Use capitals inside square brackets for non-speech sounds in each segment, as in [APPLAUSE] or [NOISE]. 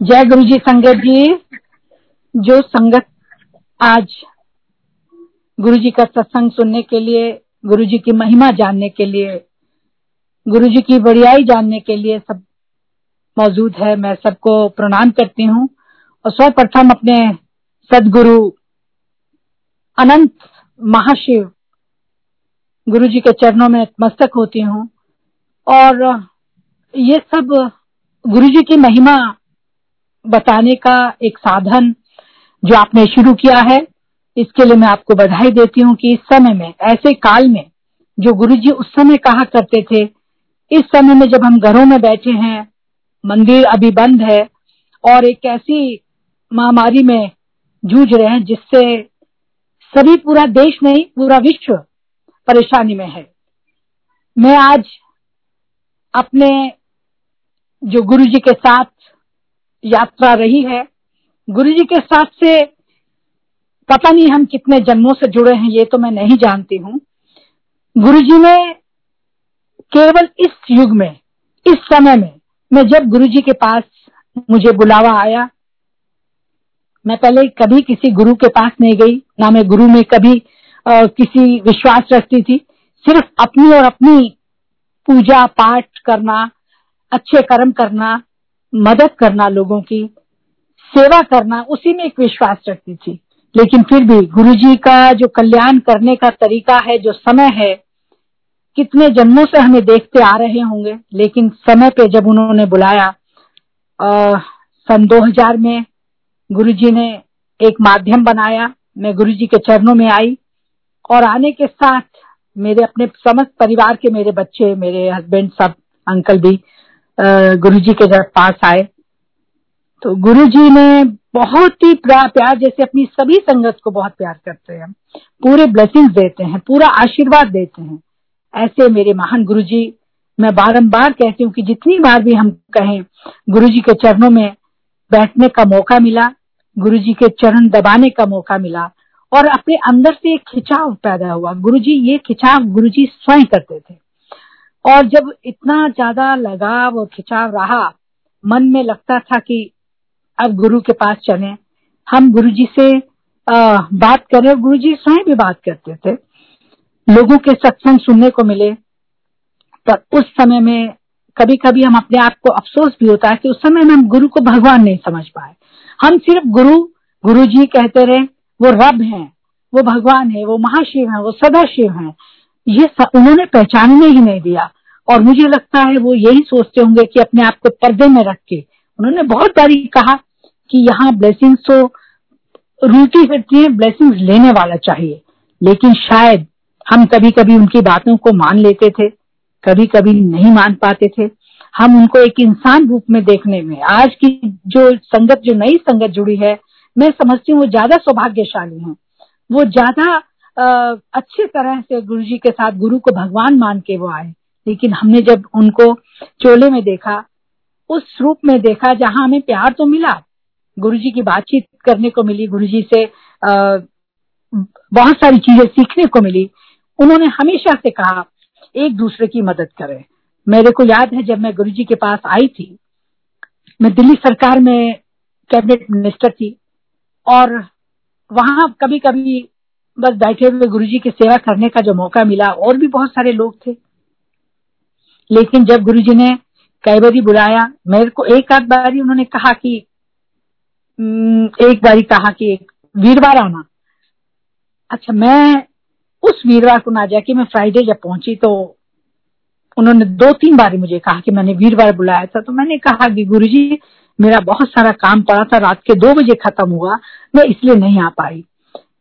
जय गुरु जी संगत जी, जो संगत आज गुरु जी का सत्संग सुनने के लिए गुरु जी की महिमा जानने के लिए गुरु जी की बड़ियाई जानने के लिए सब मौजूद है, मैं सबको प्रणाम करती हूँ। और सर्वप्रथम अपने सदगुरु अनंत महाशिव गुरु जी के चरणों में मस्तक होती हूँ। और ये सब गुरु जी की महिमा बताने का एक साधन जो आपने शुरू किया है, इसके लिए मैं आपको बधाई देती हूँ कि इस समय में, ऐसे काल में, जो गुरु जी उस समय कहा करते थे, इस समय में जब हम घरों में बैठे हैं, मंदिर अभी बंद है, और एक ऐसी महामारी में जूझ रहे हैं, जिससे सभी पूरा देश नहीं, पूरा विश्व परेशानी में है। मैं आज अपने जो गुरु जी के साथ यात्रा रही है। गुरु जी के साथ से पता नहीं हम कितने जन्मों से जुड़े हैं ये तो मैं नहीं जानती हूँ। गुरु जी ने केवल इस युग में इस समय में मैं जब गुरु जी के पास मुझे बुलावा आया मैं पहले कभी किसी गुरु के पास नहीं गई ना मैं गुरु में कभी आ, किसी विश्वास रखती थी। सिर्फ़ अपनी और अपनी पूजा पाठ करना अच्छे कर्म करना मदद करना लोगों की सेवा करना उसी में एक विश्वास रखती थी। लेकिन फिर भी गुरु जी का जो कल्याण करने का तरीका है जो समय है कितने जन्मों से हमें देखते आ रहे होंगे। लेकिन समय पे जब उन्होंने बुलाया आ, सन 2000 में गुरु जी ने एक माध्यम बनाया। मैं गुरु जी के चरणों में आई और आने के साथ मेरे अपने समस्त परिवार के मेरे बच्चे मेरे हस्बैंड सब अंकल भी गुरु जी के पास आए। तो गुरु जी ने बहुत ही प्यार, जैसे अपनी सभी संगत को बहुत प्यार करते हैं। पूरे ब्लेसिंग्स देते हैं, पूरा आशीर्वाद देते हैं। ऐसे मेरे महान गुरु जी मैं बारम्बार कहती हूँ कि जितनी बार भी हम कहें गुरु जी के चरणों में बैठने का मौका मिला गुरु जी के चरण दबाने का मौका मिला, और अपने अंदर से एक खिंचाव पैदा हुआ। गुरु जी ये खिंचाव गुरु जी स्वयं करते थे। और जब इतना ज़्यादा लगाव और खिंचाव रहा मन में लगता था कि अब गुरु के पास चले। हम गुरु जी से आ, बात करें गुरु जी स्वयं भी बात करते थे। लोगों के सत्संग सुनने को मिले। पर उस समय में कभी कभी हम अपने आप को अफसोस भी होता है कि उस समय में हम गुरु को भगवान नहीं समझ पाए। हम सिर्फ़ गुरु गुरु जी कहते रहे वो रब हैं वो भगवान है वो महाशिव है वो सदा शिव है। ये उन्होंने पहचानने ही नहीं दिया। और मुझे लगता है वो यही सोचते होंगे कि अपने आप को पर्दे में रख के। उन्होंने बहुत बारी कहा कि यहाँ ब्लेसिंग्स तो रूटी फिरती है ब्लेसिंग्स लेने वाला चाहिए। लेकिन शायद हम कभी कभी उनकी बातों को मान लेते थे कभी कभी नहीं मान पाते थे। हम उनको एक इंसान रूप में देखने में, आज की जो संगत, जो नई संगत जुड़ी है, मैं समझती हूँ वो ज़्यादा सौभाग्यशाली है। वो ज़्यादा अच्छे तरह से गुरु जी के साथ गुरु को भगवान मान के वो आए। लेकिन हमने जब उनको चोले में देखा, उस रूप में देखा जहाँ हमें प्यार तो मिला गुरु जी की बातचीत करने को मिली गुरु जी से बहुत सारी चीज़ें सीखने को मिली, उन्होंने हमेशा से कहा, एक दूसरे की मदद करें। मेरे को याद है जब मैं गुरु जी के पास आई थी, मैं दिल्ली सरकार में कैबिनेट मिनिस्टर थी, और वहाँ कभी कभी बस बैठे हुए गुरु जी की सेवा करने का जो मौका मिला, और भी बहुत सारे लोग थे। लेकिन जब गुरु जी ने कई बारी बुलाया, मेरे को एक आध बारी उन्होंने कहा कि एक बारी कहा कि एक वीरवार आना। अच्छा मैं उस वीरवार को ना जाके मैं फ्राइडे जब पहुँची तो उन्होंने दो तीन बार मुझे कहा कि मैंने वीरवार बुलाया था तो मैंने कहा कि गुरु जी मेरा बहुत सारा काम पड़ा था, रात के दो बजे खत्म हुआ, मैं इसलिए नहीं आ पाई।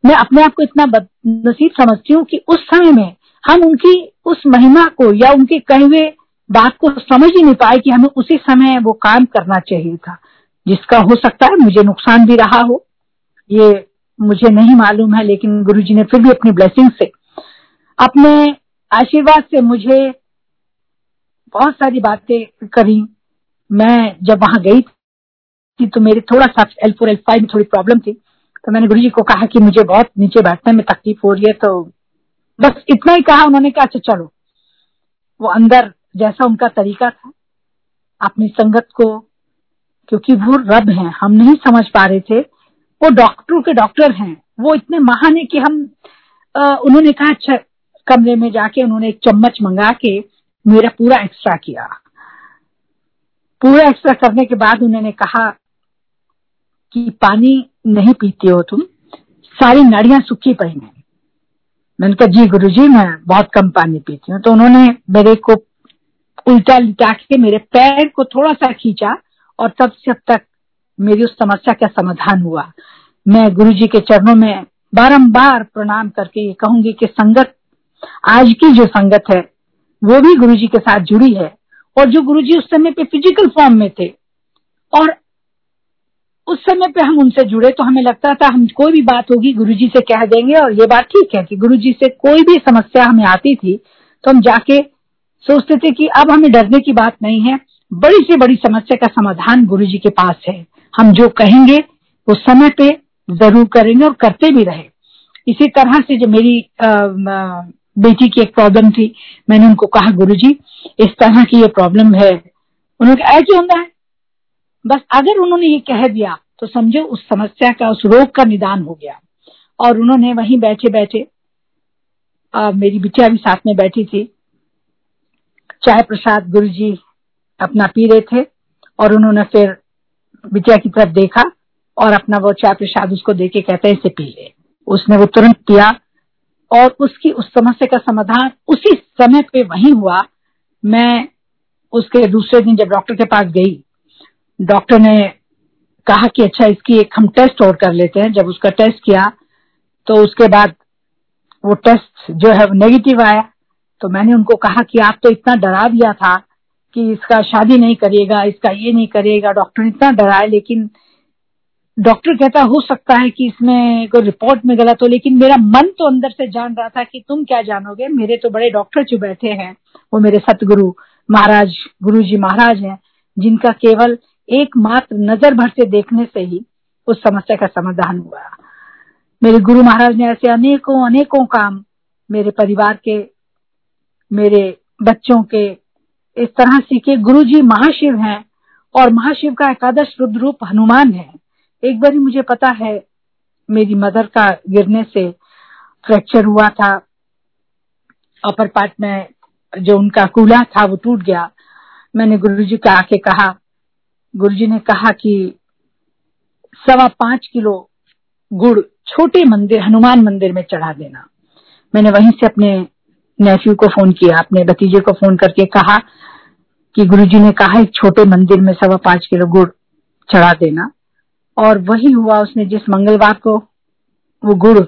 मैं अपने आप को इतना नसीब समझती हूँ कि उस समय में हम उनकी, उस महिमा को या उनके कहे हुए बात को समझ ही नहीं पाए कि हमें उसी समय वो काम करना चाहिए था, जिसका हो सकता है मुझे नुकसान भी रहा हो। ये मुझे नहीं मालूम है, लेकिन गुरुजी ने फिर भी अपनी ब्लेसिंग से अपने आशीर्वाद से मुझे बहुत सारी बातें करी। मैं जब वहाँ गई थी तो मेरे थोड़ा सा एल फोर एल फाइव में थोड़ी प्रॉब्लम थी। तो मैंने गुरु जी को कहा कि मुझे बहुत नीचे बैठने में तकलीफ़ हो रही है तो बस इतना ही कहा उन्होंने कहा अच्छा चलो। वो अंदर जैसा उनका तरीका था अपनी संगत को क्योंकि वो रब हैं हम नहीं समझ पा रहे थे वो डॉक्टरों के डॉक्टर हैं वो इतने महान है कि हम आ, उन्होंने कहा अच्छा कमरे में जाके उन्होंने एक चम्मच मंगा के मेरा पूरा एक्स्ट्रा किया। पूरा एक्स्ट्रा करने के बाद उन्होंने कहा कि पानी नहीं पीते हो तुम, सारी नाड़ियाँ सूखी पड़ी हैं। मैंने कहा, जी गुरु जी मैं बहुत कम पानी पीती हूँ। तो उन्होंने मेरे को उल्टा लिटा के मेरे पैर को थोड़ा सा खींचा और तब से अब तक मेरी उस समस्या का समाधान हुआ। मैं गुरु जी के चरणों में बारंबार प्रणाम करके ये कहूँगी कि संगत, आज की जो संगत है, वो भी गुरु जी के साथ जुड़ी है और जो गुरु जी उस समय पे फ़िज़िकल फॉर्म में थे और उस समय पे हम उनसे जुड़े तो हमें लगता था हम कोई भी बात होगी गुरु जी से कह देंगे और ये बात ठीक है कि गुरु जी से कोई भी समस्या हमें आती थी तो हम जाके सोचते थे कि अब हमें डरने की बात नहीं है। बड़ी से बड़ी समस्या का समाधान गुरु जी के पास है। हम जो कहेंगे वो समय पे ज़रूर करेंगे और करते भी रहे। इसी तरह से जो मेरी आ, बेटी की एक प्रॉब्लम थी मैंने उनको कहा गुरु जी इस तरह की ये प्रॉब्लम है। उन्होंने कहा ऐसे होता है बस अगर उन्होंने ये कह दिया तो समझो उस समस्या का उस रोग का निदान हो गया। और उन्होंने वहीं बैठे बैठे आ, मेरी बिटिया भी साथ में बैठी थी। चाय प्रसाद गुरु जी अपना पी रहे थे और उन्होंने फिर बिटिया की तरफ़ देखा और अपना वो चाय प्रसाद उसको दे के कहते हैं इसे पी ले। उसने वो तुरंत पिया और उसकी उस समस्या का समाधान उसी समय पे वही हुआ। मैं उसके दूसरे दिन जब डॉक्टर के पास गई डॉक्टर ने कहा कि अच्छा इसकी एक हम टेस्ट और कर लेते हैं। जब उसका टेस्ट किया तो उसके बाद वो टेस्ट जो है नेगेटिव आया। तो मैंने उनको कहा कि आप तो इतना डरा दिया था कि इसका शादी नहीं करिएगा, इसका ये नहीं करेगा डॉक्टर इतना डराए लेकिन डॉक्टर कहता, हो सकता है कि इसमें कोई रिपोर्ट में गलत हो, लेकिन मेरा मन तो अंदर से जान रहा था कि तुम क्या जानोगे। मेरे तो बड़े डॉक्टर जो बैठे हैं, वो मेरे सतगुरु महाराज गुरु जी महाराज हैं, जिनका केवल एकमात्र नज़र भर से देखने से ही उस समस्या का समाधान हुआ। मेरे गुरु महाराज ने ऐसे अनेकों अनेकों काम मेरे परिवार के, मेरे बच्चों के, इस तरह सीखे गुरु जी महाशिव हैं और महाशिव का एकादश रुद्र रूप हनुमान है। एक बार मुझे पता है, मेरी मदर का गिरने से फ्रैक्चर हुआ था, अपर पार्ट में जो उनका कूला था वो टूट गया। मैंने गुरुजी का आके कहा गुरुजी ने कहा कि सवा पाँच किलो गुड़ छोटे मंदिर, हनुमान मंदिर में चढ़ा देना। मैंने वहीं से अपने नेफ्यू को फ़ोन किया, अपने भतीजे को फ़ोन करके कहा कि गुरुजी ने कहा, एक छोटे मंदिर में सवा पाँच किलो गुड़ चढ़ा देना। और वही हुआ, उसने जिस मंगलवार को वो गुड़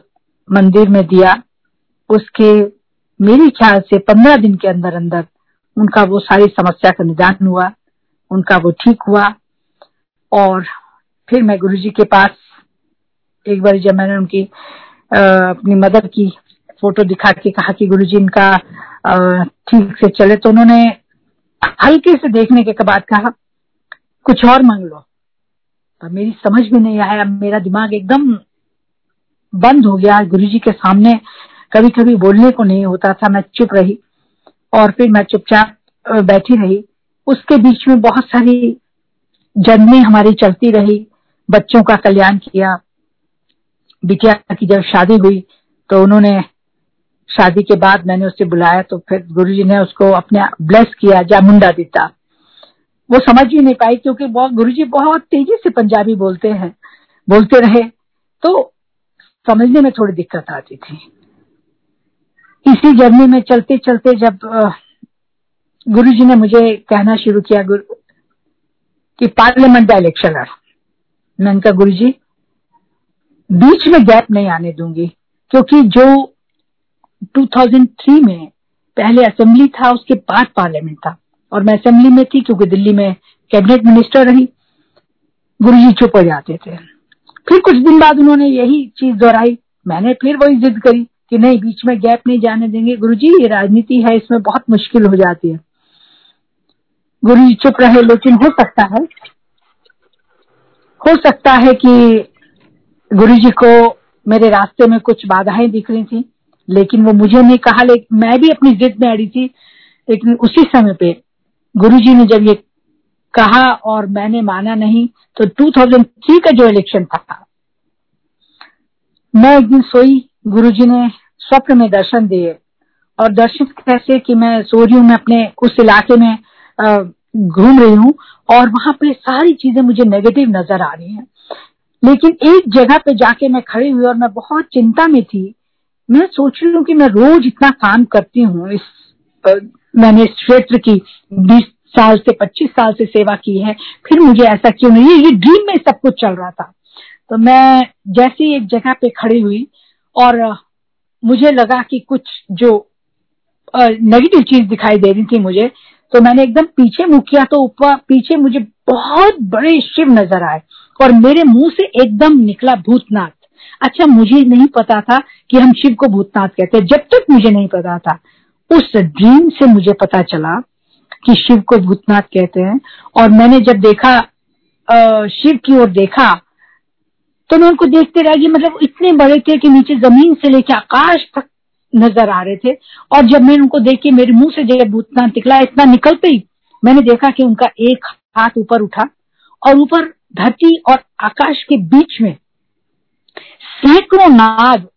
मंदिर में दिया, उसके मेरे ख्याल से पंद्रह दिन के अंदर अंदर उनका वो सारी समस्या का निदान हुआ। उनका वो ठीक हुआ। और फिर मैं गुरु जी के पास एक बार जब मैंने उनकी आ, अपनी मदर की फ़ोटो दिखा के कहा कि गुरु जी इनका ठीक से चले तो उन्होंने हल्के से देखने के बाद कहा कुछ और मांग लो। और मेरी समझ में नहीं आया। मेरा दिमाग एकदम बंद हो गया। गुरु जी के सामने कभी कभी बोलने को नहीं होता था। मैं चुप रही और फिर मैं चुपचाप बैठी रही। उसके बीच में बहुत सारी जन्में हमारी चलती रही, बच्चों का कल्याण किया, बिटिया की जब शादी हुई तो उन्होंने शादी के बाद मैंने उसे बुलाया तो फिर गुरुजी ने उसको अपने ब्लेस किया जा मुंडा दिता। वो समझ ही नहीं पाई, क्योंकि गुरु जी बहुत तेज़ी से पंजाबी बोलते हैं, बोलते रहे तो समझने में थोड़ी दिक्कत आती थी। इसी जर्नी में चलते चलते जब गुरु जी ने मुझे कहना शुरू किया, गुरु, कि पार्लियामेंट का इलेक्शन है। मैंने कहा गुरु जी बीच में गैप नहीं आने दूँगी, क्योंकि जो 2003 में पहले असेंबली था, उसके बाद पार्लियामेंट था। और मैं असेंबली में थी, क्योंकि दिल्ली में कैबिनेट मिनिस्टर रही। गुरु जी चुप हो जाते थे। फिर कुछ दिन बाद उन्होंने यही चीज़ दोहराई। मैंने फिर वही जिद करी कि नहीं, बीच में गैप नहीं जाने देंगे। गुरु जी ये राजनीति है, इसमें बहुत मुश्किल हो जाती है। गुरु जी चुप रहे, लेकिन हो सकता है, हो सकता है कि गुरु जी को मेरे रास्ते में कुछ बाधाएँ दिख रही थी, लेकिन वो मुझे नहीं कहा लेकिन मैं भी अपनी जिद में अड़ी थी, लेकिन उसी समय पे गुरु जी ने जब ये कहा और मैंने माना नहीं तो 2003 का जो इलेक्शन था, मैं एक दिन सोई, गुरु जी ने स्वप्न में दर्शन दिए, और दर्शन कैसे कि मैं सो रही हूँ, मैं अपने उस इलाके में घूम रही हूँ और वहाँ पे सारी चीज़ें मुझे नेगेटिव नज़र आ रही हैं। लेकिन एक जगह पे जाके मैं खड़ी हुई और मैं बहुत चिंता में थी। मैं सोच रही हूँ कि मैं रोज इतना काम करती हूँ इस मैंने इस क्षेत्र की बीस साल से पच्चीस साल से सेवा की है, फिर मुझे ऐसा क्यों नहीं? ये ड्रीम में सब कुछ चल रहा था। तो मैं जैसी एक जगह पे खड़ी हुई और मुझे लगा कि कुछ जो नेगेटिव चीज़ दिखाई दे रही थी मुझे तो मैंने एकदम पीछे मुख किया तो ऊपर, पीछे मुझे बहुत बड़े शिव नज़र आए और मेरे मुँह से एकदम निकला भूतनाथ। अच्छा मुझे नहीं पता था कि हम शिव को भूतनाथ कहते हैं। जब तक मुझे नहीं पता था, उस ड्रीम से मुझे पता चला कि शिव को भूतनाथ कहते हैं। और मैंने जब देखा शिव की ओर देखा तो मैं उनको देखते रह गई। मतलब इतने बड़े थे कि नीचे ज़मीन से लेके आकाश तक नज़र आ रहे थे। और जब मैंने उनको देखी, मेरे मुँह से जब भूतनाथ निकला, इतना निकलते ही, मैंने देखा कि उनका एक हाथ ऊपर उठा और ऊपर धरती और आकाश के बीच में सैकड़ों नाग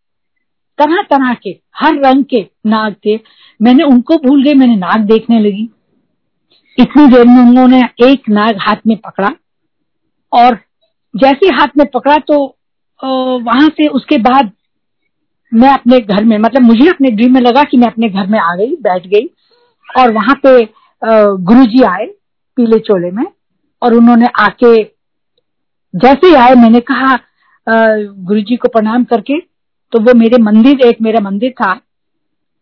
तरह तरह के, हर रंग के नाग थे। मैंने उनको भूल गई, मैंने नाग देखने लगी। इतनी देर में उन्होंने एक नाग हाथ में पकड़ा और जैसे हाथ में पकड़ा तो वहाँ से उसके बाद मैं अपने घर में मतलब मुझे अपने ड्रीम में लगा कि मैं अपने घर में आ गई, बैठ गई। और वहाँ पे गुरु जी आए पीले चोले में और उन्होंने आके जैसे ही आए, मैंने कहा गुरु जी को प्रणाम करके। तो वो मेरे मंदिर, एक मेरा मंदिर था,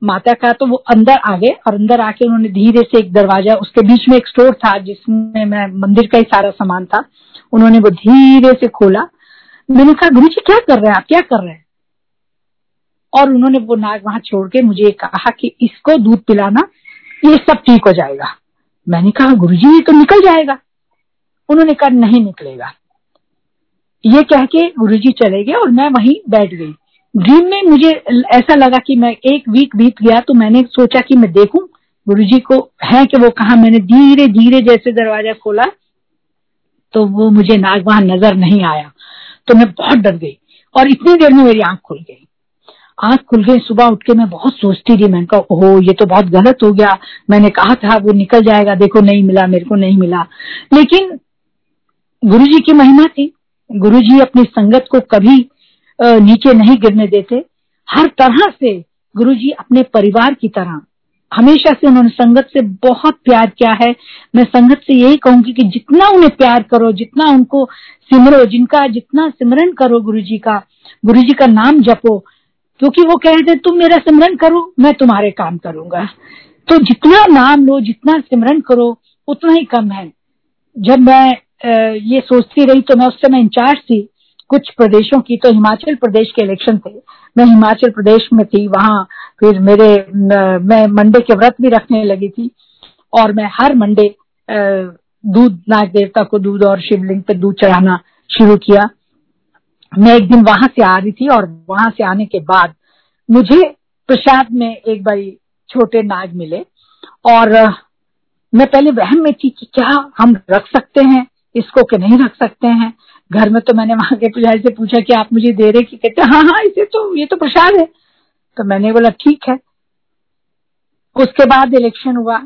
माता का तो वो अंदर आ गए और अंदर आके उन्होंने धीरे से एक दरवाज़ा, उसके बीच में एक स्टोर था जिसमें मैं मंदिर का ही सारा सामान था, उन्होंने वो धीरे से खोला। मैंने कहा गुरु जी क्या कर रहे हैं आप? क्या कर रहे हैं? और उन्होंने वो नाग वहाँ छोड़ के मुझे कहा कि इसको दूध पिलाना, ये सब ठीक हो जाएगा। मैंने कहा गुरु जी ये तो निकल जाएगा। उन्होंने कहा, नहीं निकलेगा। ये कह के गुरु जी चले गए और मैं वहीं बैठ गई। ड्रीम में मुझे ऐसा लगा कि मैं एक वीक बीत गया तो मैंने सोचा कि मैं देखूँ गुरु जी को है कि वो कहा। मैंने धीरे धीरे जैसे दरवाज़ा खोला तो वो मुझे नाग वहाँ नज़र नहीं आया। तो मैं बहुत डर गई और इतनी देर में मेरी आँख खुल गई। आँख खुल गई सुबह उठ के, मैं बहुत सोचती थी, मैंने कहा, ओहो, ये तो बहुत गलत हो गया। मैंने कहा था, वो निकल जाएगा, देखो, नहीं मिला, मेरे को नहीं मिला। लेकिन गुरु जी की महिमा थी। गुरु जी अपनी संगत को कभी नीचे नहीं गिरने देते। हर तरह से गुरु जी अपने परिवार की तरह। हमेशा से उन्होंने संगत से बहुत प्यार किया है। मैं संगत से यही कहूँगी कि जितना उन्हें प्यार करो, जितना उनको सिमरो, जिनका, जितना सिमरन करो गुरु जी का गुरु जी का नाम जपो क्योंकि वो कह रहे थे, तुम मेरा सिमरन करो, मैं तुम्हारे काम करूँगा. तो जितना नाम लो, जितना सिमरन करो, उतना ही कम है। जब मैं ये सोचती रही तो मैं उस समय इंचार्ज थी कुछ प्रदेशों की तो हिमाचल प्रदेश के इलेक्शन थे। मैं हिमाचल प्रदेश में थी, वहाँ फिर मेरे, मैं मंडे के व्रत भी रखने लगी थी। और मैं हर मंडे दूध, नाग देवता को दूध और शिवलिंग पे दूध चढ़ाना शुरू किया। मैं एक दिन वहाँ से आ रही थी और वहाँ से आने के बाद मुझे प्रसाद में एक बारी छोटे नाग मिले और मैं पहले वहम में थी कि क्या हम रख सकते हैं, इसको कि नहीं रख सकते हैं। घर में तो मैंने वहाँ के पुजारी से पूछा कि आप मुझे दे रहे कि कहते हाँ हाँ इसे तो ये तो प्रसाद है। तो मैंने बोला, ठीक है। उसके बाद इलेक्शन हुआ।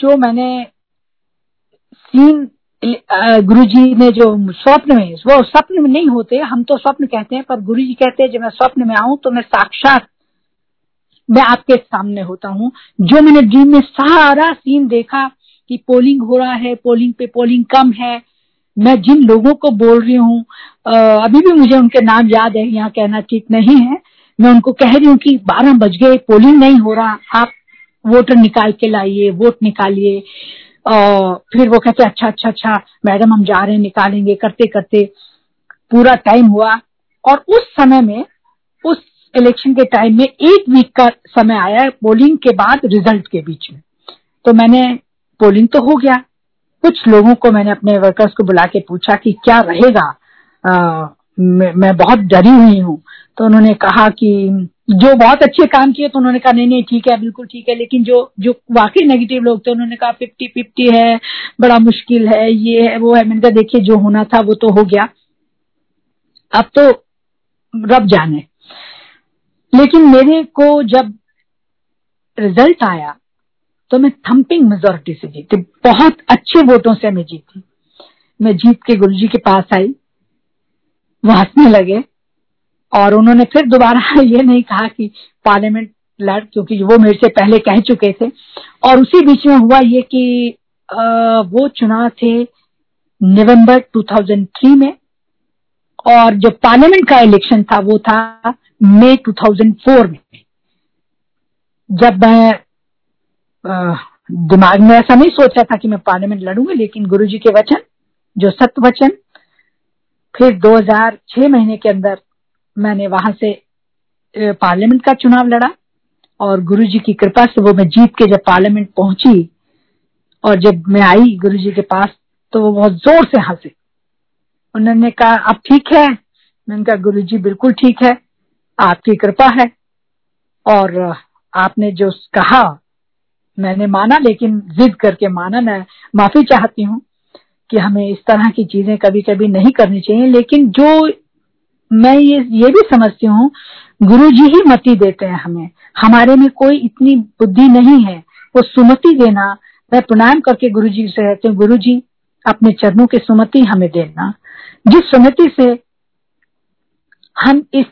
जो मैंने सीन गुरु जी ने जो स्वप्न में, वो स्वप्न में नहीं होते, हम तो स्वप्न कहते हैं, पर गुरु जी कहते हैं, जब मैं स्वप्न में आऊँ तो मैं साक्षात मैं आपके सामने होता हूँ। जो मैंने ड्रीम में सारा सीन देखा कि पोलिंग हो रहा है पोलिंग पे पोलिंग कम है, मैं जिन लोगों को बोल रही हूँ अभी भी मुझे उनके नाम याद है, यहाँ कहना ठीक नहीं है, मैं उनको कह रही हूँ कि बारह बज गए पोलिंग नहीं हो रहा, आप वोटर निकाल के लाइए वोट निकालिए। फिर वो कहते अच्छा अच्छा अच्छा मैडम हम जा रहे हैं निकालेंगे। करते करते पूरा टाइम हुआ। और उस समय में उस इलेक्शन के टाइम में एक वीक का समय आया पोलिंग के बाद रिज़ल्ट के बीच में। तो मैंने पोलिंग तो हो गया। कुछ लोगों को मैंने अपने वर्कर्स को बुला के पूछा कि क्या रहेगा? आ, मैं बहुत डरी हुई हूँ। तो उन्होंने कहा कि जो बहुत अच्छे काम किए तो उन्होंने कहा, नहीं नहीं, ठीक है, बिल्कुल ठीक है। लेकिन जो जो वाकई नेगेटिव लोग थे, उन्होंने कहा फिफ्टी फिफ्टी है, बड़ा मुश्किल है, ये है, वो है। मैंने कहा, देखिए, जो होना था, वो तो हो गया। अब तो रब जाने। लेकिन मेरे को जब रिज़ल्ट आया तो मैं थम्पिंग मेजोरिटी से जीती। बहुत अच्छे वोटों से मैं जीती। मैं जीत के गुरु जी के पास आई। वो हंसने लगे। और उन्होंने फिर दोबारा [LAUGHS] ये नहीं कहा कि पार्लियामेंट लड़ क्योंकि वो मेरे से पहले कह चुके थे। और उसी बीच में हुआ ये कि आ, वो चुनाव थे नवंबर 2003 में और जो पार्लियामेंट का इलेक्शन था वो था मई 2004 में। जब मैं दिमाग में ऐसा नहीं सोचा था कि मैं पार्लियामेंट लड़ूँगा लेकिन गुरुजी के वचन जो सत्य वचन फिर 2006 महीने के अंदर मैंने वहाँ से पार्लियामेंट का चुनाव लड़ा और गुरुजी की कृपा से वो मैं जीत के जब पार्लियामेंट पहुँची और जब मैं आई गुरुजी के पास तो वो बहुत ज़ोर से हंसे। उन्होंने कहा अब ठीक है? मैंने कहा गुरु जी बिल्कुल ठीक है, आपकी कृपा है। और आपने जो कहा, मैंने माना, लेकिन जिद करके माना, मैं माफ़ी चाहती हूँ कि हमें इस तरह की चीज़ें कभी कभी नहीं करनी चाहिए, लेकिन जो मैं ये ये भी समझती हूँ गुरु जी ही मति देते हैं हमें। हमारे में कोई इतनी बुद्धि नहीं है। वो सुमति देना, मैं प्रणाम करके गुरु जी से कहती हूँ गुरु जी अपने चरणों की सुमति हमें देना। जिस सुमति से हम इस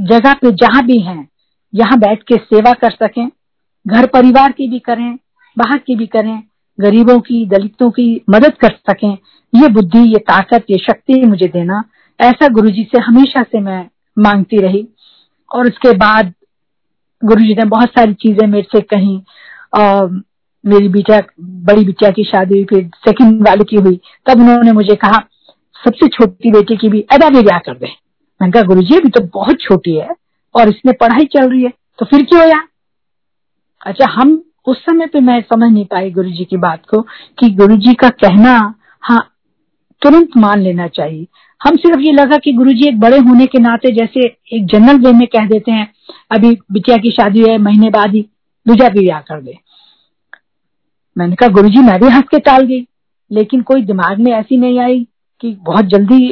जगह पे जहाँ भी हैं, यहाँ बैठ के सेवा कर सकें, घर परिवार की भी करें, बाहर की भी करें, गरीबों की, दलितों की मदद कर सकें, ये बुद्धि, ये ताकत, ये शक्ति मुझे देना। ऐसा गुरुजी से हमेशा से मैं मांगती रही। और उसके बाद गुरुजी ने बहुत सारी चीज़ें मेरे से कही और मेरी बिटिया, बड़ी बिटिया की शादी हुई, फिर सेकंड वाले की हुई, तब उन्होंने मुझे कहा, सबसे छोटी बेटी की भी अदा भी ब्याह कर दे। मैंने कहा गुरु जी अभी तो बहुत छोटी है और इसमें पढ़ाई चल रही है तो फिर क्यों यार अच्छा हम उस समय पे मैं समझ नहीं पाई गुरु जी की बात को कि गुरु जी का कहना हाँ तुरंत मान लेना चाहिए। हम सिर्फ़ ये लगा कि गुरु जी एक बड़े होने के नाते जैसे एक जनरल वे में कह देते हैं, अभी बिटिया की शादी है, महीने बाद ही दूजा भी ब्याह कर दे। मैंने कहा गुरु जी मैं भी हंस के टाल गई, लेकिन कोई दिमाग में ऐसी नहीं आई कि बहुत जल्दी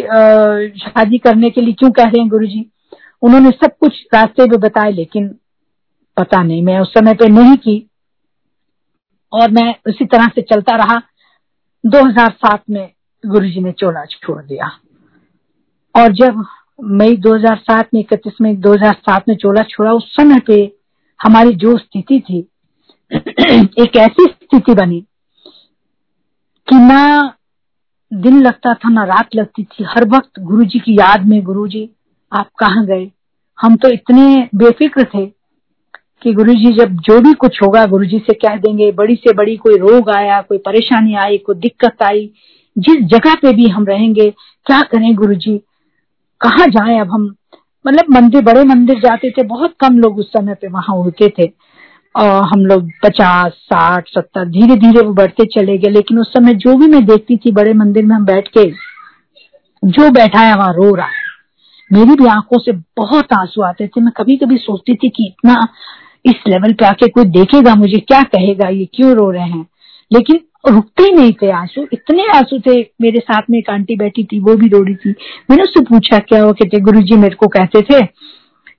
शादी करने के लिए क्यों कह रहे हैं गुरु जी उन्होंने सब कुछ रास्ते में बताए, लेकिन पता नहीं, मैं उस समय पे नहीं की। और मैं उसी तरह से चलता रहा। 2007 में गुरुजी ने चोला छोड़ दिया। और जब मई 2007 में, इकतीस मई 2007 में चोला छोड़ा, उस समय पे हमारी जो स्थिति थी, एक ऐसी स्थिति बनी कि ना दिन लगता था, ना रात लगती थी। हर वक्त गुरुजी की याद में, गुरुजी, आप कहा गए? हम तो इतने बेफिक्र थे कि गुरुजी, जब जो भी कुछ होगा, गुरुजी से कह देंगे, बड़ी से बड़ी कोई रोग आया, कोई परेशानी आई, कोई दिक्कत आई, जिस जगह पे भी हम रहेंगे, क्या करें गुरुजी? कहाँ जाए अब हम? मतलब मंदिर, बड़े मंदिर जाते थे, बहुत कम लोग उस समय पे वहाँ उड़ते थे। और हम लोग पचास, साठ, सत्तर धीरे धीरे वो बढ़ते चले गए, लेकिन उस समय जो भी मैं देखती थी बड़े मंदिर में हम बैठ के, जो बैठा है वहाँ रो रहा है। मेरी भी आँखों से बहुत आँसू आते थे। मैं कभी कभी सोचती थी कि इतना इस लेवल पे आके कोई देखेगा मुझे, क्या कहेगा, ये क्यों रो रहे हैं? लेकिन रुकते ही नहीं थे आँसू। इतने आँसू थे, मेरे साथ में एक आंटी बैठी थी, वो भी रो रही थी। मैंने उससे पूछा, क्या हो कहते गुरु जी मेरे को कहते थे,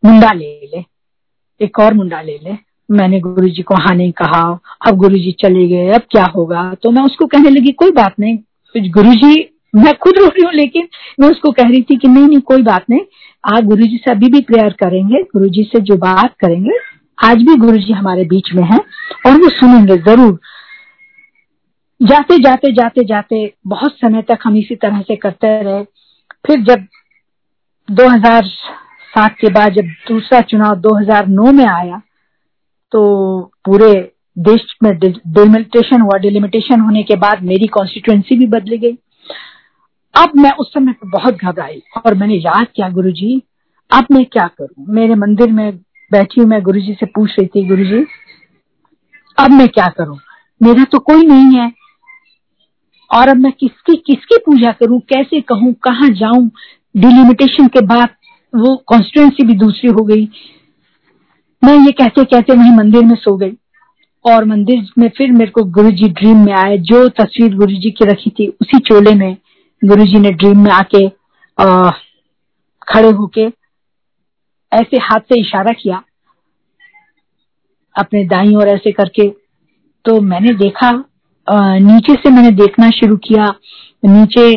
मुंडा ले ले, एक और मुंडा ले ले। मैंने गुरु जी को हाँ नहीं कहा। अब गुरु जी चले गए, अब क्या होगा? तो मैं उसको कहने लगी, कोई बात नहीं। गुरु जी मैं खुद रो रही हूँ, लेकिन मैं उसको कह रही थी कि, नहीं नहीं, कोई बात नहीं। आप गुरु जी से अभी भी प्रेयर करेंगे गुरु जी से जो बात करेंगे, आज भी गुरु जी हमारे बीच में है और वो सुनेंगे, ज़रूर। जाते जाते जाते जाते बहुत समय तक हम इसी तरह से करते रहे। फिर जब 2007 के बाद जब दूसरा चुनाव 2009 में आया तो पूरे देश में डिलिमिटेशन हुआ। डिलिमिटेशन होने के बाद मेरी कॉन्स्टिट्युएंसी भी बदली गई। अब मैं उस समय पे बहुत घबराई और मैंने याद किया गुरु जी अब मैं क्या करूँ? मेरे मंदिर में बैठी हूँ मैं गुरु जी से पूछ रही थी गुरु जी अब मैं क्या करूँ? मेरा तो कोई नहीं है। और अब मैं किसकी किसकी पूजा करूँ कैसे कहूँ कहाँ जाऊँ? डिलिमिटेशन के बाद वो कॉन्स्टिट्युएंसी भी दूसरी हो गई। मैं ये कहते कहते वही मंदिर में सो गई। और मंदिर में फिर मेरे को गुरु जी ड्रीम में आए। जो तस्वीर गुरु जी की रखी थी उसी चोले में गुरु जी ने ड्रीम में आके आ, खड़े होके ऐसे हाथ से इशारा किया अपने दाई और ऐसे करके। तो मैंने देखा नीचे से मैंने देखना शुरू किया। नीचे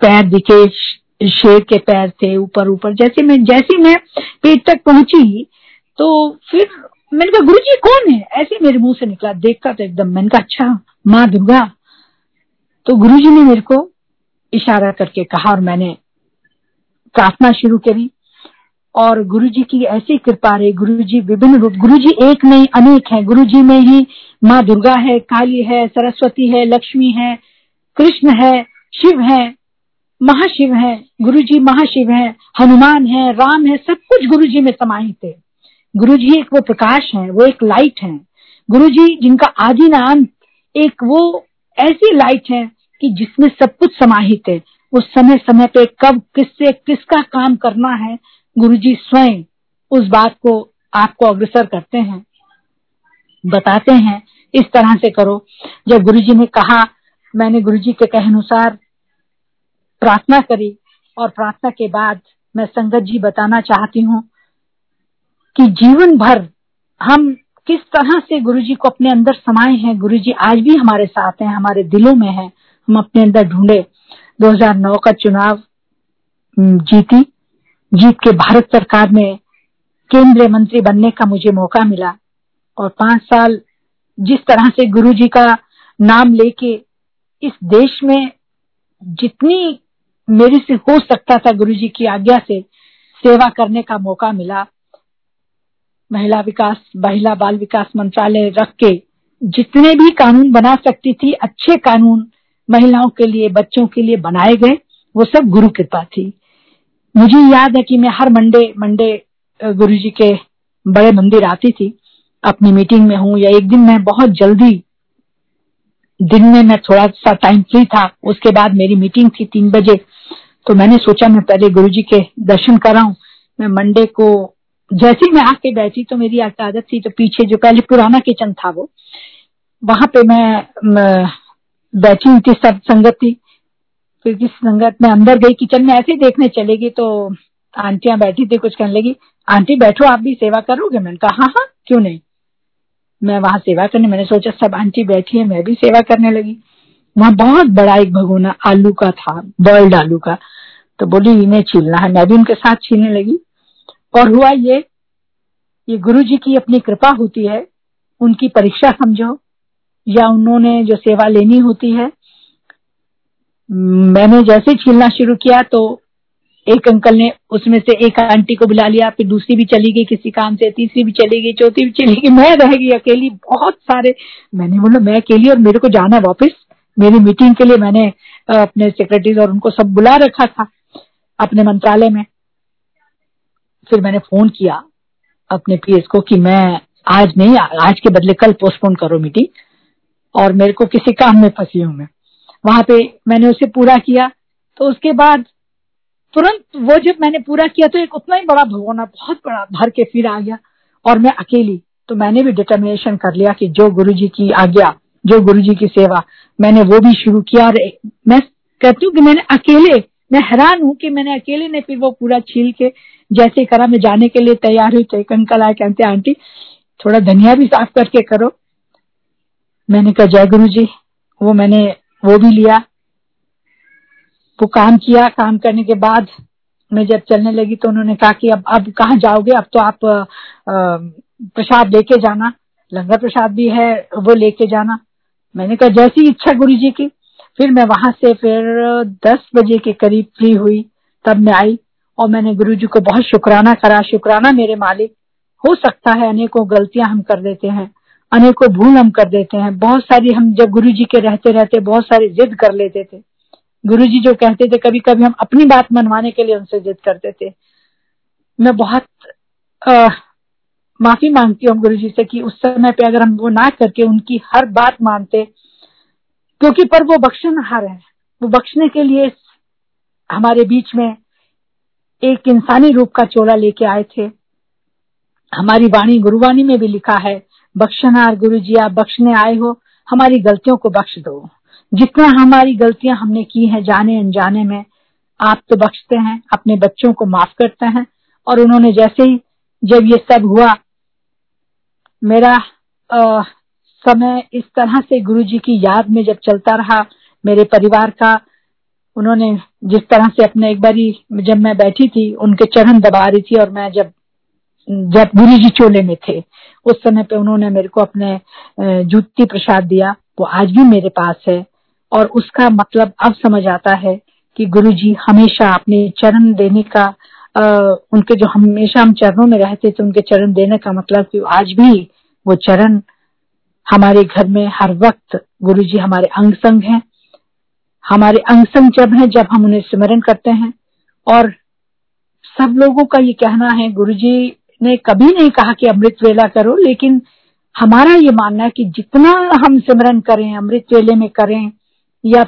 पैर दिखे, शेर के पैर थे, ऊपर ऊपर। जैसे मैं जैसे मैं पेट तक पहुँची तो फिर मैंने कहा गुरु जी कौन है? ऐसे मेरे मुँह से निकला, देखता तो एकदम, मैंने कहा अच्छा माँ दुर्गा। तो गुरु जी ने मेरे को इशारा करके कहा और मैंने प्रार्थना शुरू करी। और गुरु जी की ऐसी कृपा रही। गुरु जी विभिन्न रूप गुरु जी एक नहीं अनेक है। गुरु जी में ही माँ दुर्गा है, काली है, सरस्वती है, लक्ष्मी है, कृष्ण है, शिव है, महाशिव है। गुरु जी महाशिव है, हनुमान है, राम है, सब कुछ गुरु जी में समाहित है। गुरु जी एक वो प्रकाश है, वो एक लाइट है। गुरु जी जिनका आदि नाम एक वो ऐसी लाइट है कि जिसमें सब कुछ समाहित है। उस समय समय पे कब, किससे, किसका काम करना है गुरु जी स्वयं उस बात को आपको अग्रसर करते हैं, बताते हैं, इस तरह से करो। जब गुरु जी ने कहा, मैंने गुरु जी के कहे अनुसार प्रार्थना करी और प्रार्थना के बाद मैं संगत जी बताना चाहती हूँ कि जीवन भर हम किस तरह से गुरु जी को अपने अंदर समाये हैं। गुरु जी आज भी हमारे साथ हैं, हमारे दिलों में हैं, हम अपने अंदर ढूंढे। 2009 का चुनाव जीती। जीत के भारत सरकार में केंद्रीय मंत्री बनने का मुझे मौका मिला। और पाँच साल जिस तरह से गुरु जी का नाम लेके इस देश में जितनी मेरे से हो सकता था गुरु जी की आज्ञा से सेवा करने का मौका मिला। महिला विकास, महिला बाल विकास मंत्रालय रख के जितने भी कानून बना सकती थी, अच्छे कानून महिलाओं के लिए, बच्चों के लिए बनाए गए, वो सब गुरु कृपा थी। मुझे याद है कि मैं हर मंडे मंडे गुरु जी के बड़े मंदिर आती थी। अपनी मीटिंग में हूँ या एक दिन मैं बहुत जल्दी, दिन में मैं थोड़ा सा टाइम फ्री था। उसके बाद मेरी मीटिंग थी तीन बजे। तो मैंने सोचा मैं पहले गुरु जी के दर्शन कराऊं। मैं मंडे को, जैसे ही मैं आके बैठी तो मेरी आदत थी तो पीछे जो पहले पुराना किचन था वो, वहाँ पे मैं बैठी हुई थी सब संगत थी फिर किस संगत में अंदर गई किचन में ऐसे ही देखने चलेगी तो आंटियाँ बैठी थी, कुछ कहने लगी, आंटी, बैठो, आप भी सेवा करोगे? मैंने कहा हाँ हाँ क्यों नहीं? मैं वहाँ सेवा करने, मैंने सोचा, सब आंटी बैठी है, मैं भी सेवा करने लगी। वहाँ बहुत बड़ा एक भगोना आलू का था बॉइल्ड आलू का। तो बोली, इन्हें छीलना है। मैं भी उनके साथ छीलने लगी। और हुआ ये ये गुरु जी की अपनी कृपा होती है, उनकी परीक्षा समझो, या उन्होंने जो सेवा लेनी होती है मैंने जैसे छीलना शुरू किया तो एक अंकल ने उसमें से एक आंटी को बुला लिया, फिर दूसरी भी चली गई किसी काम से, तीसरी भी चली गई, चौथी भी चली गई। मैं रह गई अकेली, बहुत सारे, मैंने बोला, मैं अकेली और मेरे को जाना वापस। मेरी मीटिंग के लिए मैंने अपने सेक्रेटरीज और उनको सब बुला रखा था, अपने मंत्रालय में। फिर मैंने फ़ोन किया अपने पीएस को कि मैं आज नहीं, आज के बदले कल पोस्टपोन करो मीटिंग और मेरे को किसी काम में फंसी हूँ मैं। वहाँ पे मैंने उसे पूरा किया। तो उसके बाद तुरंत वो जब मैंने पूरा किया तो एक उतना ही बड़ा भगवाना, बहुत बड़ा भर के फिर आ गया और मैं अकेली। तो मैंने भी डिटर्मिनेशन कर लिया कि जो गुरु जी की आज्ञा, जो गुरु जी की सेवा, मैंने वो भी शुरू किया और मैं कहती हूँ कि मैंने अकेले, मैं हैरान हूँ कि मैंने अकेले ने फिर वो पूरा छील के, जैसे करा, मैं जाने के लिए तैयार हुई तो एक अंकल आए, कहते, आंटी, थोड़ा धनिया भी साफ़ करके करो। मैंने कहा, जय गुरु जी वो मैंने वो भी लिया। वो काम किया, काम करने के बाद मैं जब चलने लगी तो उन्होंने कहा कि अब अब कहा जाओगे? अब तो आप प्रसाद लेके जाना। लंगर प्रसाद भी है, वो लेके जाना। मैंने कहा, जैसी इच्छा गुरु जी की। फिर मैं वहाँ से फिर दस बजे के करीब फ्री हुई। तब मैं आई और मैंने गुरु जी को बहुत शुक्राना करा। शुक्राना मेरे मालिक। हो सकता है अनेकों गलतियाँ हम कर देते हैं। अनेकों भूल हम कर देते हैं। बहुत सारी हम जब गुरु जी के रहते रहते बहुत सारी जिद कर लेते थे। गुरु जी जो कहते थे कभी कभी हम अपनी बात मनवाने के लिए उनसे जिद करते थे मैं बहुत आ, माफ़ी मांगती हूँ गुरु जी से कि उस समय पे अगर हम वो ना करके उनकी हर बात मानते क्योंकि पर वो बख्शनहार है। वो बख्शने के लिए हमारे बीच में एक इंसानी रूप का चोला लेके आए थे। हमारी वाणी गुरुवाणी में भी लिखा है बख्शनार गुरु जी आप बख्शने आए हो हमारी गलतियों को बख्श दो। जितना हमारी गलतियाँ हमने की हैं जाने अनजाने में आप तो बख्शते हैं अपने बच्चों को माफ़ करते हैं और उन्होंने जैसे ही जब ये सब हुआ मेरा आ, समय इस तरह से गुरु जी की याद में जब चलता रहा मेरे परिवार का उन्होंने जिस तरह से अपने एक बारी जब मैं बैठी थी उनके चरण दबा रही थी और मैं जब जब गुरु जी चोले में थे उस समय पे उन्होंने मेरे को अपने जूती प्रसाद दिया वो आज भी मेरे पास है। और उसका मतलब अब समझ आता है कि गुरु जी हमेशा अपने चरण देने का आ, उनके जो हमेशा हम चरणों में रहते थे उनके चरण देने का मतलब कि आज भी वो चरण हमारे घर में हर वक्त गुरु जी हमारे अंग संग है। हमारे अंग संग जब है जब हम उन्हें स्मरण करते हैं। और सब लोगों का ये कहना है गुरु जी ने कभी नहीं कहा कि अमृत वेला करो, लेकिन हमारा ये मानना है कि जितना हम सिमरन करें, अमृत वेले में करें, या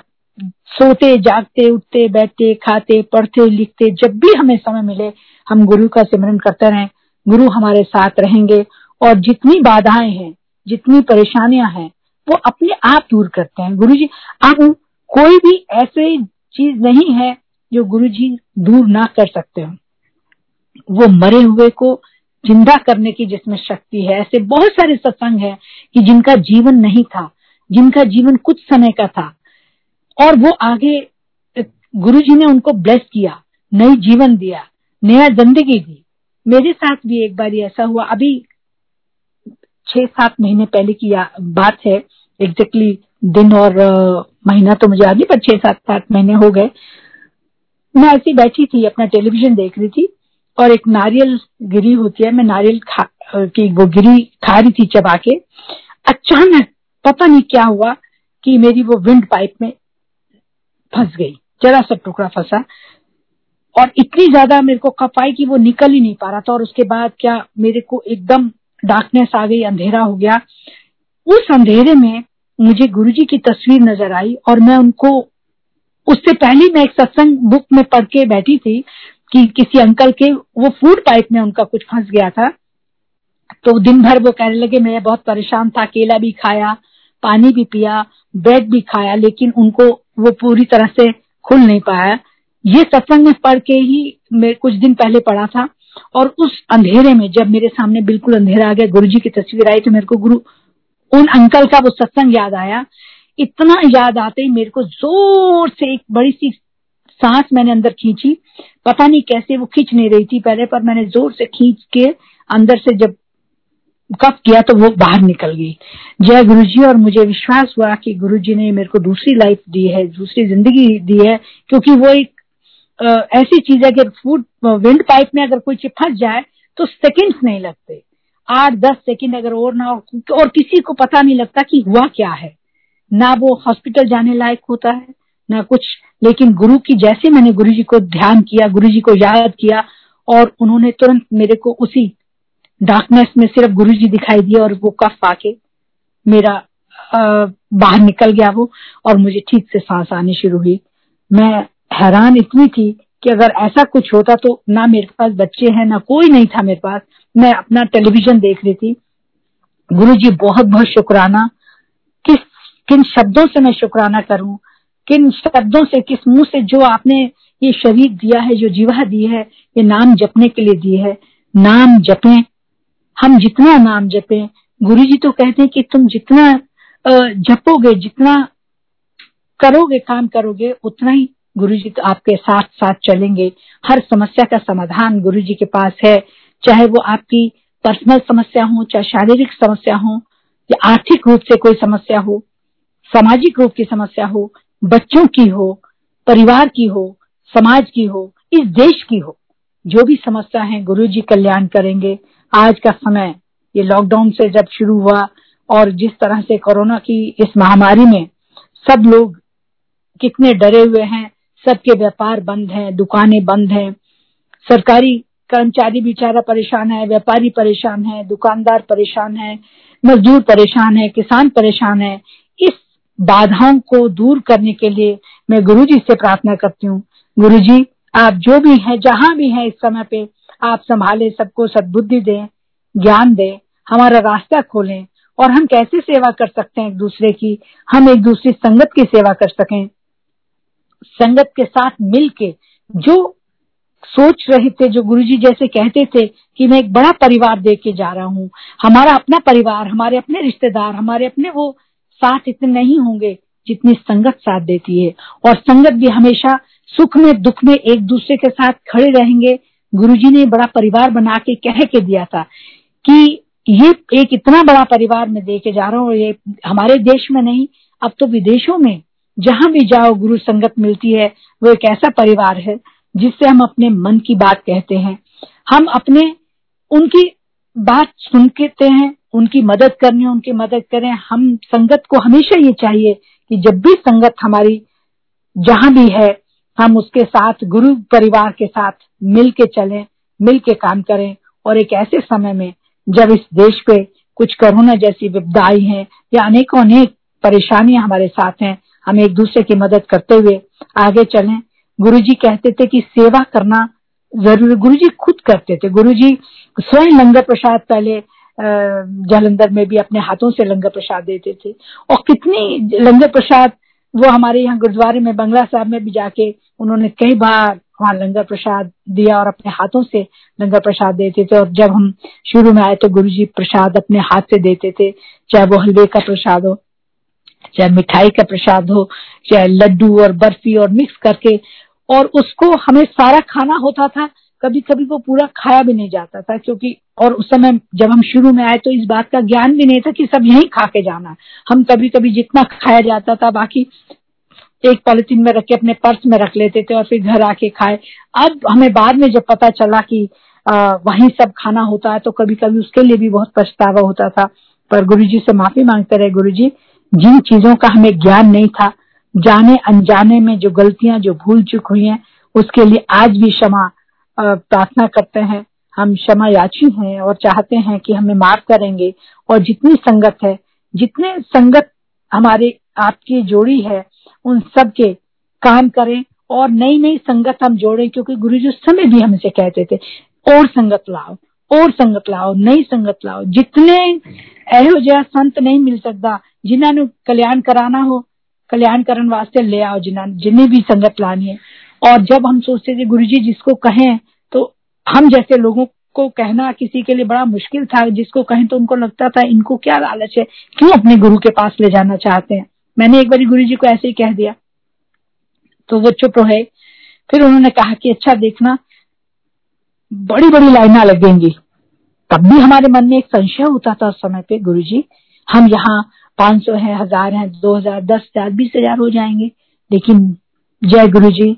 सोते, जागते, उठते, बैठते, खाते, पढ़ते, लिखते, जब भी हमें समय मिले, हम गुरु का सिमरन करते रहें, गुरु हमारे साथ रहेंगे, और जितनी बाधाएँ हैं, जितनी परेशानियाँ हैं, वो अपने आप दूर करते हैं। गुरु जी अब कोई भी ऐसे चीज़ नहीं है जो गुरु जी दूर ना कर सकते हो। वो मरे हुए को ज़िंदा करने की जिसमें शक्ति है, ऐसे बहुत सारे सत्संग हैं कि जिनका जीवन नहीं था, जिनका जीवन कुछ समय का था। और वो आगे गुरु जी ने उनको ब्लेस किया, नई जीवन दिया, नया ज़िंदगी दी। मेरे साथ भी एक बार ऐसा हुआ। अभी छह सात महीने पहले की बात है एग्जैक्टली दिन और महीना तो मुझे आगे पर छह सात सात महीने हो गए। मैं ऐसी बैठी थी, अपना टेलीविज़न देख रही थी। और एक नारियल गिरी होती है, मैं नारियल की वो गिरी खा रही थी चबा के। अचानक पता नहीं क्या हुआ कि मेरी वो विंड पाइप में फंस गई, जरा सा टुकड़ा फंसा। और इतनी ज़्यादा मेरे को कफ आई कि वो निकल ही नहीं पा रहा था और उसके बाद क्या मेरे को एकदम डार्कनेस आ गई, अंधेरा हो गया। उस अंधेरे में मुझे गुरुजी की तस्वीर नज़र आई और मैं उनको, उससे पहले मैं एक सत्संग बुक में पढ़ के बैठी थी कि किसी अंकल के, वो फ़ूड पाइप में उनका कुछ फंस गया था। तो दिन भर वो कहने लगे, मैं बहुत परेशान था, केला भी खाया, पानी भी पिया ब्रेड भी खाया, लेकिन उनको वो पूरी तरह से खुल नहीं पाया। ये सत्संग में पढ़ के ही मैं कुछ दिन पहले पढ़ा था, और उस अंधेरे में जब मेरे सामने बिल्कुल अंधेरा आ गया गुरु जी की तस्वीर आई तो मेरे को गुरु, उन अंकल का वो सत्संग याद आया। इतना याद आते ही मेरे को ज़ोर से एक बड़ी सी सांस मैंने अंदर खींची। पता नहीं कैसे वो खींच नहीं रही थी पहले, पर मैंने ज़ोर से खींच के अंदर से जब कफ किया तो वो बाहर निकल गई। जय गुरु जी और मुझे विश्वास हुआ कि गुरु जी ने मेरे को दूसरी लाइफ दी है, दूसरी ज़िंदगी दी है, क्योंकि वो एक ऐसी चीज़ है कि फ़ूड विंड पाइप में अगर कोई चीज़ फंस जाए तो सेकंड्स नहीं लगते। आठ, दस सेकंड अगर और ना और किसी को पता नहीं लगता कि हुआ क्या है। ना वो हॉस्पिटल जाने लायक होता है ना कुछ लेकिन गुरु की जैसे मैंने गुरु जी को ध्यान किया गुरु जी को याद किया और उन्होंने तुरंत मेरे को उसी डार्कनेस में सिर्फ़ गुरु जी दिखाई दिया और वो कफ आके मेरा आ, बाहर निकल गया वो और मुझे ठीक से सांस आनी शुरू हुई। मैं हैरान इतनी थी कि अगर ऐसा कुछ होता तो ना मेरे पास बच्चे हैं ना कोई नहीं था मेरे पास। मैं अपना टेलीविज़न देख रही थी। गुरु जी बहुत बहुत शुक्राना। किस किन शब्दों से मैं शुक्राना करूँ? किन शब्दों से, किस मुँह से जो आपने ये शरीर दिया है, जो जीवा दी है, ये नाम जपने के लिए दी है। नाम जपें। हम जितना नाम जपें, गुरु जी तो कहते हैं कि तुम जितना जपोगे, जितना करोगे, काम करोगे, उतना ही गुरु जी तो आपके साथ साथ चलेंगे। हर समस्या का समाधान गुरु जी के पास है। चाहे वो आपकी पर्सनल समस्या हो, चाहे शारीरिक समस्या हो, या आर्थिक रूप से कोई समस्या हो, सामाजिक रूप की समस्या हो बच्चों की हो, परिवार की हो, समाज की हो, इस देश की हो, जो भी समस्या है गुरु जी कल्याण करेंगे। आज का समय, ये लॉकडाउन से जब शुरू हुआ और जिस तरह से कोरोना की इस महामारी में सब लोग कितने डरे हुए हैं, सबके व्यापार बंद हैं, दुकानें बंद हैं, सरकारी कर्मचारी बेचारा परेशान है, व्यापारी परेशान है, दुकानदार परेशान है, मजदूर परेशान है, किसान परेशान है बाधाओं को दूर करने के लिए मैं गुरु जी से प्रार्थना करती हूँ। गुरु जी आप जो भी हैं, जहाँ भी हैं इस समय पे, आप संभाले सबको सदबुद्धि दें, ज्ञान दे, हमारा रास्ता खोलें और हम कैसे सेवा कर सकते हैं एक दूसरे की? हम एक दूसरी संगत की सेवा कर सकें। संगत के साथ मिलके जो सोच रहे थे, जो गुरुजी जैसे कहते थे कि मैं एक बड़ा परिवार दे के जा रहा हूँ, हमारा अपना परिवार, हमारे अपने रिश्तेदार, हमारे अपने वो साथ इतने नहीं होंगे जितनी संगत साथ देती है। और संगत भी हमेशा सुख में, दुख में एक दूसरे के साथ खड़े रहेंगे। गुरुजी ने बड़ा परिवार बना के कह के दिया था कि ये एक इतना बड़ा परिवार मैं दे के जा रहा हूँ ये हमारे देश में नहीं, अब तो विदेशों में जहाँ भी जाओ गुरु संगत मिलती है, वो एक ऐसा परिवार है जिससे हम अपने मन की बात कहते हैं। हम अपने, उनकी बात सुनते हैं, उनकी मदद करनी है, उनकी मदद करें। हम संगत को हमेशा ये चाहिए कि जब भी संगत हमारी जहाँ भी है, हम उसके साथ, गुरु परिवार के साथ मिल के चलें मिल के काम करें। और एक ऐसे समय में जब इस देश पे कुछ कोरोना जैसी विपदाई है या अनेकों अनेक परेशानियाँ हमारे साथ हैं, हम एक दूसरे की मदद करते हुए आगे चलें। गुरुजी कहते थे कि सेवा करना ज़रूर गुरु जी खुद करते थे। गुरु जी स्वयं लंगर प्रसाद पहले जालंधर में भी अपने हाथों से लंगर प्रसाद देते थे। और कितनी लंगर प्रसाद वो हमारे यहाँ गुरुद्वारे में, बंगला साहब में भी जाके उन्होंने कई बार वहाँ लंगर प्रसाद दिया और अपने हाथों से लंगर प्रसाद देते थे। और जब हम शुरू में आए तो गुरु जी प्रसाद अपने हाथ से देते थे, चाहे वो हलवे का प्रसाद हो, चाहे मिठाई का प्रसाद हो, चाहे लड्डू और बर्फ़ी और मिक्स करके और उसको हमें सारा खाना होता था कभी कभी वो पूरा खाया भी नहीं जाता था, क्योंकि और उस समय जब हम शुरू में आए तो इस बात का ज्ञान भी नहीं था कि सब यही खा के जाना। हम कभी कभी जितना खाया जाता था, बाकी एक पॉलिथीन में रख के अपने पर्स में रख लेते थे और फिर घर आके खाए। अब हमें बाद में जब पता चला कि वही सब खाना होता है तो कभी कभी उसके लिए भी बहुत पछतावा होता था। पर गुरु जी से माफ़ी मांगते रहे गुरु जी जिन चीज़ों का हमें ज्ञान नहीं था जाने अनजाने में जो गलतियाँ, जो भूल चुक हुई हैं, उसके लिए आज भी क्षमा प्रार्थना करते हैं। हम क्षमा याची हैं और चाहते हैं कि हमें माफ़ करेंगे। और जितनी संगत है, जितने संगत हमारे आपकी जोड़ी है, उन सब के काम करें और नई नई संगत हम जोड़े, क्योंकि गुरु जी समय भी हमसे कहते थे, और संगत लाओ, और संगत लाओ, नई संगत लाओ। जितने जहा संत नहीं मिल सकता, जिन्होंने कल्याण कराना हो कल्याण करने वास्ते ले आओ जिन्हें जिन्हें भी संगत लानी है। और जब हम सोचते थे गुरु जी जिसको कहें तो हम जैसे लोगों को कहना किसी के लिए बड़ा मुश्किल था। जिसको कहें तो उनको लगता था, इनको क्या लालच है? क्यों अपने गुरु के पास ले जाना चाहते हैं? मैंने एक बार गुरु जी को ऐसे ही कह दिया। तो वो चुप रहे। फिर उन्होंने कहा कि अच्छा देखना बड़ी बड़ी लाइना लगेंगी। तब भी हमारे मन में एक संशय होता था उस समय पे गुरु जी हम यहाँ पाँच सौ है, हज़ार है, दो हज़ार, दस हज़ार, बीस हज़ार हो जाएँगे। लेकिन जय गुरु जी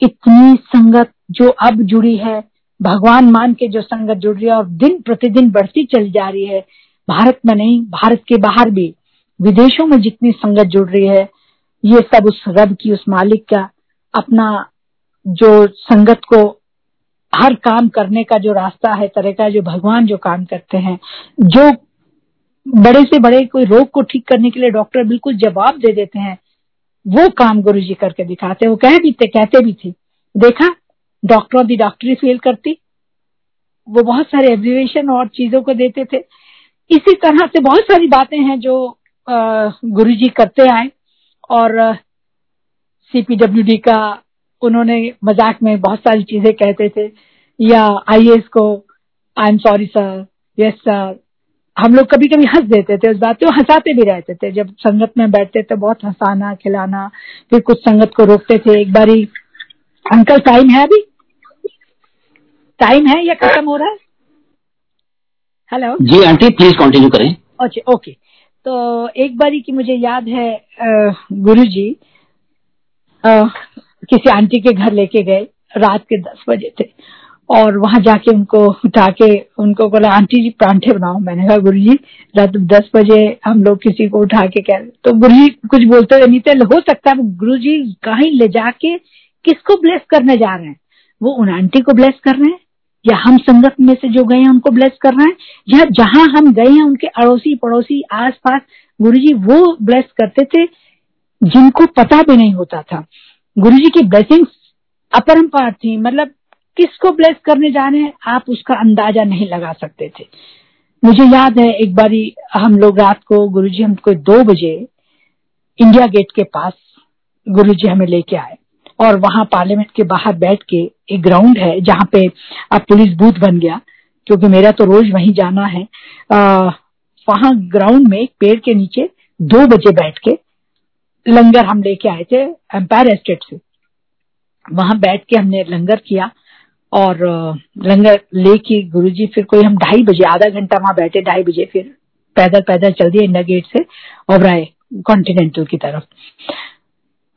इतनी संगत जो अब जुड़ी है, भगवान मान के जो संगत जुड़ रही है और दिन प्रतिदिन बढ़ती चली जा रही है, भारत में नहीं, भारत के बाहर भी, विदेशों में जितनी संगत जुड़ रही है, ये सब उस रब की, उस मालिक का अपना जो संगत को हर काम करने का जो रास्ता है, तरह का जो भगवान जो काम करते हैं, जो बड़े से बड़े कोई रोग को ठीक करने के लिए डॉक्टर बिल्कुल जवाब दे देते हैं। वो काम गुरु जी करके दिखाते, वो कह भी थे, कहते भी थे। देखा डॉक्टर दी डॉक्टरी फेल करती। वो बहुत सारे एब्रिवेशन और चीज़ों को देते थे। इसी तरह से बहुत सारी बातें हैं जो गुरु जी करते आए। और सीपीडब्ल्यूडी का उन्होंने मज़ाक में बहुत सारी चीज़ें कहते थे। या आईएएस को I am sorry sir yes sir हम लोग कभी कभी हंस देते थे उस बात को हंसाते भी रहते थे। जब संगत में बैठते थे बहुत हंसाना खिलाना फिर कुछ संगत को रोकते थे। एक बारी अंकल टाइम है अभी? टाइम है या खत्म हो रहा है? Hello ji aunty please continue करें। अच्छा ओके तो एक बारी की मुझे याद है गुरु जी किसी आंटी के घर लेके गए रात के दस बजे थे। और वहाँ जाके उनको उठा के उनको बोला, आंटी जी, परांठे बनाओ। मैंने कहा, गुरु जी, रात दस बजे हम लोग किसी को उठा के कह तो गुरु जी कुछ बोलते नहीं थे। हो सकता है गुरु जी कहीं ले जाके किसको ब्लेस करने जा रहे हैं? वो उन आंटी को ब्लेस कर रहे हैं? या हम संगत में से जो गए हैं उनको ब्लेस कर रहे हैं? या जहाँ हम गए हैं उनके अड़ोसी पड़ोसी आस पास गुरु जी वो ब्लेस करते थे जिनको पता भी नहीं होता था। गुरु जी की ब्लेसिंग अपरम्पार थी। मतलब किसको ब्लेस करने जा रहे हैं, आप उसका अंदाज़ा नहीं लगा सकते थे। मुझे याद है, एक बारी हम लोग रात को, गुरुजी हमको दो बजे इंडिया गेट के पास गुरुजी हमें लेके आए और वहाँ पार्लियामेंट के बाहर बैठ के एक ग्राउंड है, जहाँ पे अब पुलिस बूथ बन गया, क्योंकि मेरा तो रोज वहीं जाना है। वहाँ ग्राउंड में एक पेड़ के नीचे दो बजे बैठ के लंगर हम लेके आए थे एम्पायर एस्टेट से। वहाँ बैठ के हमने लंगर किया और लंगर लेके गुरुजी फिर कोई हम ढाई बजे, आधा घंटा वहाँ बैठे, ढाई बजे फिर पैदल पैदल चल दिए इंडिया गेट से ओबराय कॉन्टिनेंटल की तरफ़।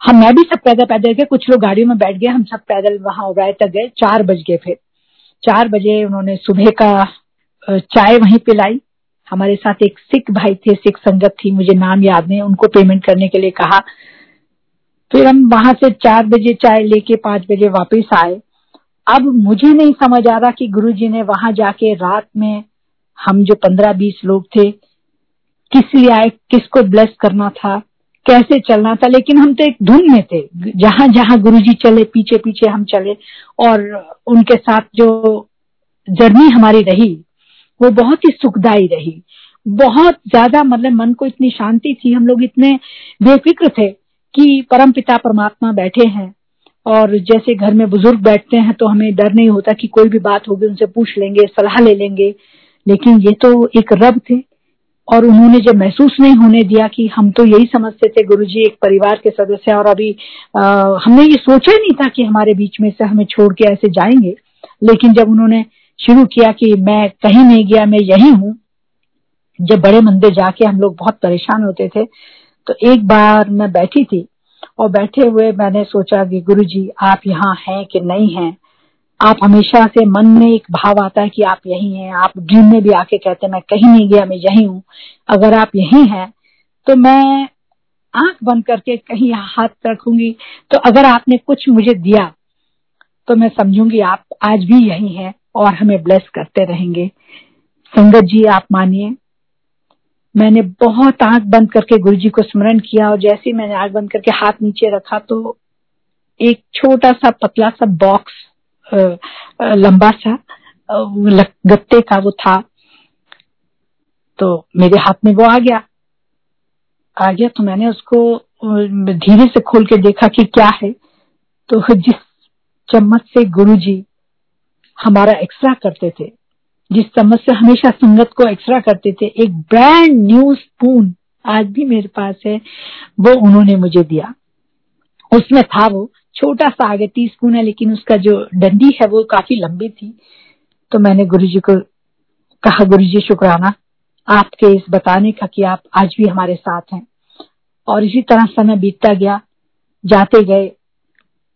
हम, मैं भी सब पैदल पैदल गए, कुछ लोग गाड़ियों में बैठ गए, हम सब पैदल वहाँ ओबराय तक गए, चार बज गए फिर। चार बजे उन्होंने सुबह का चाय वहीं पिलाई। हमारे साथ एक सिख भाई थे, सिख संगत थी, मुझे नाम याद नहीं, उनको पेमेंट करने के लिए कहा। फिर हम वहाँ से चार बजे चाय लेके पाँच बजे वापस आए। अब मुझे नहीं समझ आ रहा कि गुरुजी ने वहाँ जाके रात में हम जो पंद्रह बीस लोग थे, किस लिए आए किसको ब्लेस करना था, कैसे चलना था, लेकिन हम तो एक धुन में थे। जहाँ जहाँ गुरुजी चले, पीछे पीछे हम चले, और उनके साथ जो जर्नी हमारी रही, वो बहुत ही सुखदायी रही। बहुत ज़्यादा मतलब मन को इतनी शांति थी, हम लोग इतने बेफिक्र थे कि परम पिता परमात्मा बैठे हैं। और जैसे घर में बुज़ुर्ग बैठते हैं तो हमें डर नहीं होता कि कोई भी बात होगी उनसे पूछ लेंगे सलाह ले लेंगे। लेकिन ये तो एक रब थे और उन्होंने जब महसूस नहीं होने दिया कि हम तो यही समझते थे गुरुजी एक परिवार के सदस्य और अभी आ, हमने ये सोचा ही नहीं था कि हमारे बीच में से हमें छोड़ के ऐसे जाएँगे। लेकिन जब उन्होंने शुरू किया कि मैं कहीं नहीं गया मैं यही हूँ जब बड़े मंदिर जाके हम लोग बहुत परेशान होते थे तो एक बार मैं बैठी थी और बैठे हुए मैंने सोचा कि गुरुजी, आप यहाँ हैं कि नहीं हैं? आप हमेशा से मन में एक भाव आता है कि आप यही हैं। आप ड्रीम में भी आके कहते मैं कहीं नहीं गया, मैं यही हूँ। अगर आप यही हैं तो मैं आँख बंद करके कहीं हाथ रखूँगी। तो अगर आपने कुछ मुझे दिया तो मैं समझूँगी आप आज भी यही हैं और हमें ब्लेस करते रहेंगे। संगत जी, आप मानिए। मैंने बहुत आँख बंद करके गुरु जी को स्मरण किया और जैसे ही मैंने आँख बंद करके हाथ नीचे रखा तो एक छोटा सा पतला सा बॉक्स लंबा सा गत्ते का वो था। तो मेरे हाथ में वो आ गया। आ गया तो मैंने उसको धीरे से खोल के देखा कि क्या है। तो जिस चम्मच से गुरुजी हमारा एक्सरा करते थे जिस चम्मच से हमेशा संगत को एक्सरा करते थे, एक ब्रांड न्यू स्पून आज भी मेरे पास है, वो उन्होंने मुझे दिया। उसमें था वो छोटा सा आगे टी स्पून है, लेकिन उसका जो डंडी है वो काफ़ी लंबी थी। तो मैंने गुरु जी को कहा गुरु जी शुक्राना, आपके इस बताने का कि आप आज भी हमारे साथ हैं। और इसी तरह समय बीतता गया, जाते गए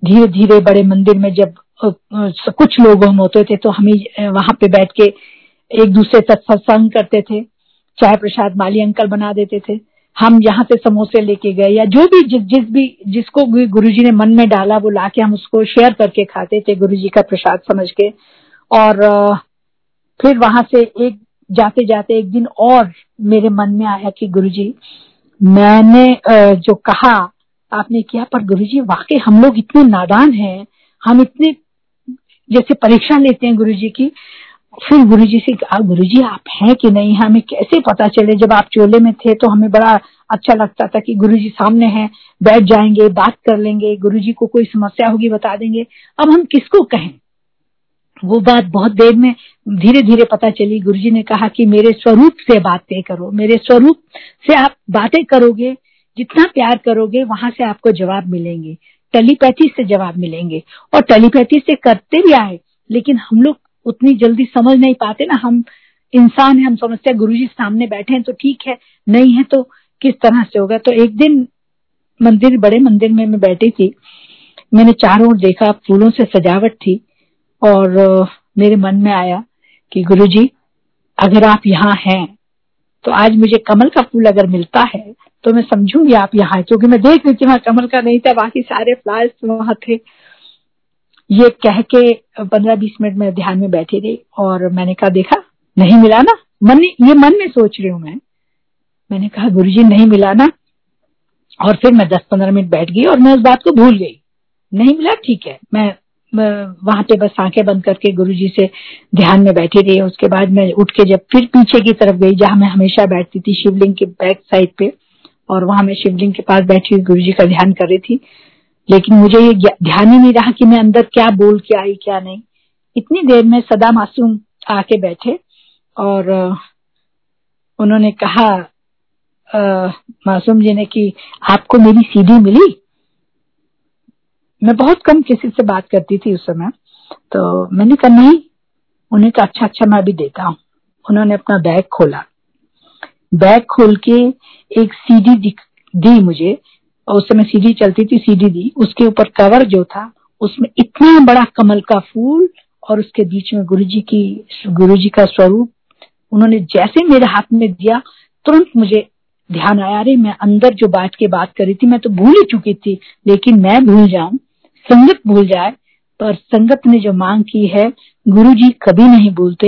धीरे धीरे बड़े मंदिर में जब कुछ लोग हम होते थे तो हमें वहाँ पे बैठ के एक दूसरे तक सत्संग करते थे, चाय प्रसाद माली अंकल बना देते थे। हम यहाँ से समोसे लेके गए या जो भी जिस जिस भी, जिसको गुरुजी ने मन में डाला वो लाके हम उसको शेयर करके खाते थे गुरु जी का प्रसाद समझ के। और फिर वहाँ से एक, जाते जाते एक दिन और मेरे मन में आया कि गुरु जी मैंने जो कहा, आपने किया, पर गुरु जी वाकई हम लोग इतने नादान हैं, हम इतने जैसे परीक्षा लेते हैं गुरु जी की, फिर गुरु जी से गुरु जी आप हैं कि नहीं? हमें कैसे पता चले? जब आप चोले में थे तो हमें बड़ा अच्छा लगता था कि गुरु जी सामने हैं, बैठ जाएँगे, बात कर लेंगे गुरु जी को कोई समस्या होगी बता देंगे। अब हम किसको कहें? वो बात बहुत देर में धीरे धीरे पता चली। गुरु जी ने कहा कि मेरे स्वरूप से बातें करो, मेरे स्वरूप से आप बातें करोगे, जितना प्यार करोगे, वहाँ से आपको जवाब मिलेंगे। टेलीपैथी से जवाब मिलेंगे। और टेलीपैथी से करते भी आए, लेकिन हम लोग उतनी जल्दी समझ नहीं पाते ना। हम इंसान है, हम समझते हैं गुरु जी सामने बैठे हैं तो ठीक है, नहीं है तो किस तरह से होगा? तो एक दिन मंदिर, बड़े मंदिर में मैं बैठी थी, मैंने चारों ओर देखा, फूलों से सजावट थी, और मेरे मन में आया कि गुरु जी अगर आप यहाँ हैं तो आज मुझे कमल का फूल अगर मिलता है तो मैं समझूँगी आप यहाँ क्योंकि मैं देख रही थी वहाँ कमल का नहीं था, बाकी सारे फ्लावर्स वहाँ थे। ये कह के पंद्रह बीस मिनट में ध्यान में बैठी रही और मैंने कहा, देखा, नहीं मिला ना? मन, ये मन में सोच रही हूँ मैं। मैंने कहा गुरु जी नहीं मिला ना? और फिर मैं दस पंद्रह मिनट बैठ गई और मैं उस बात को भूल गई। नहीं मिला, ठीक है। मैं वहाँ पे बस आँखें बंद करके गुरु जी से ध्यान में बैठी रही। उसके बाद मैं उठ के जब फिर पीछे की तरफ़ गई, जहाँ मैं हमेशा बैठती थी शिवलिंग के बैक साइड पे और वहाँ मैं शिवलिंग के पास बैठी हुई गुरु जी का ध्यान कर रही थी। लेकिन मुझे ये ध्यान ही नहीं रहा कि मैं अंदर क्या बोल के आई क्या नहीं। इतनी देर में सदा मासूम आके बैठे और उन्होंने कहा आ, मासूम जी ने कि आपको मेरी सीडी मिली? मैं बहुत कम किसी से बात करती थी उस समय तो मैंने कहा नहीं उन्हें कहा अच्छा अच्छा मैं भी देता हूँ। उन्होंने अपना बैग खोला। बैग खोल के एक सीडी दी मुझे। और उस समय सीडी चलती थी सीडी दी। उसके ऊपर कवर जो था, उसमें इतना बड़ा कमल का फूल और उसके बीच में गुरु जी की गुरु जी का स्वरूप, उन्होंने जैसे मेरे हाथ में दिया, तुरंत मुझे ध्यान आया रे मैं अंदर जो बात के बात करी थी, मैं तो भूल ही चुकी थी, लेकिन मैं भूल जाऊँ, संगत भूल जाए। पर संगत ने जो मांग की है गुरु जी कभी नहीं भूलते।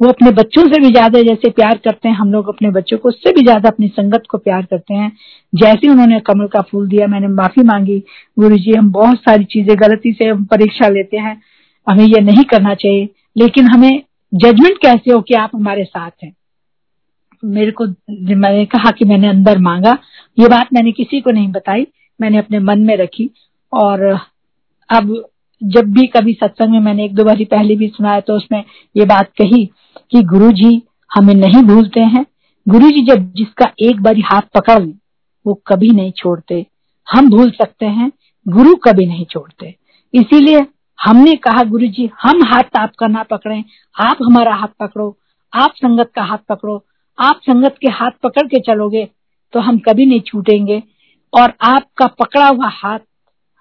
वो अपने बच्चों से भी ज़्यादा जैसे प्यार करते हैं, हम लोग अपने बच्चों को उससे भी ज़्यादा अपनी संगत को प्यार करते हैं। जैसे उन्होंने कमल का फूल दिया, मैंने माफ़ी मांगी, गुरु जी, हम बहुत सारी चीज़ें गलती से परीक्षा लेते हैं, हमें ये नहीं करना चाहिए। लेकिन हमें जजमेंट कैसे हो कि आप हमारे साथ हैं। मेरे को, मैंने कहा कि मैंने अंदर मांगा। ये बात मैंने किसी को नहीं बताई, मैंने अपने मन में रखी। और अब जब भी कभी सत्संग में मैंने एक दो बारी पहले भी सुनाया तो उसमें ये बात कही कि गुरु जी हमें नहीं भूलते हैं। गुरु जी जब जिसका एक बारी हाथ पकड़ लें, वो कभी नहीं छोड़ते। हम भूल सकते हैं, गुरु कभी नहीं छोड़ते। इसीलिए हमने कहा गुरु जी हम हाथ आपका ना पकड़े, आप हमारा हाथ पकड़ो, आप संगत का हाथ पकड़ो, आप संगत के हाथ पकड़ के चलोगे तो हम कभी नहीं छूटेंगे। और आपका पकड़ा हुआ हाथ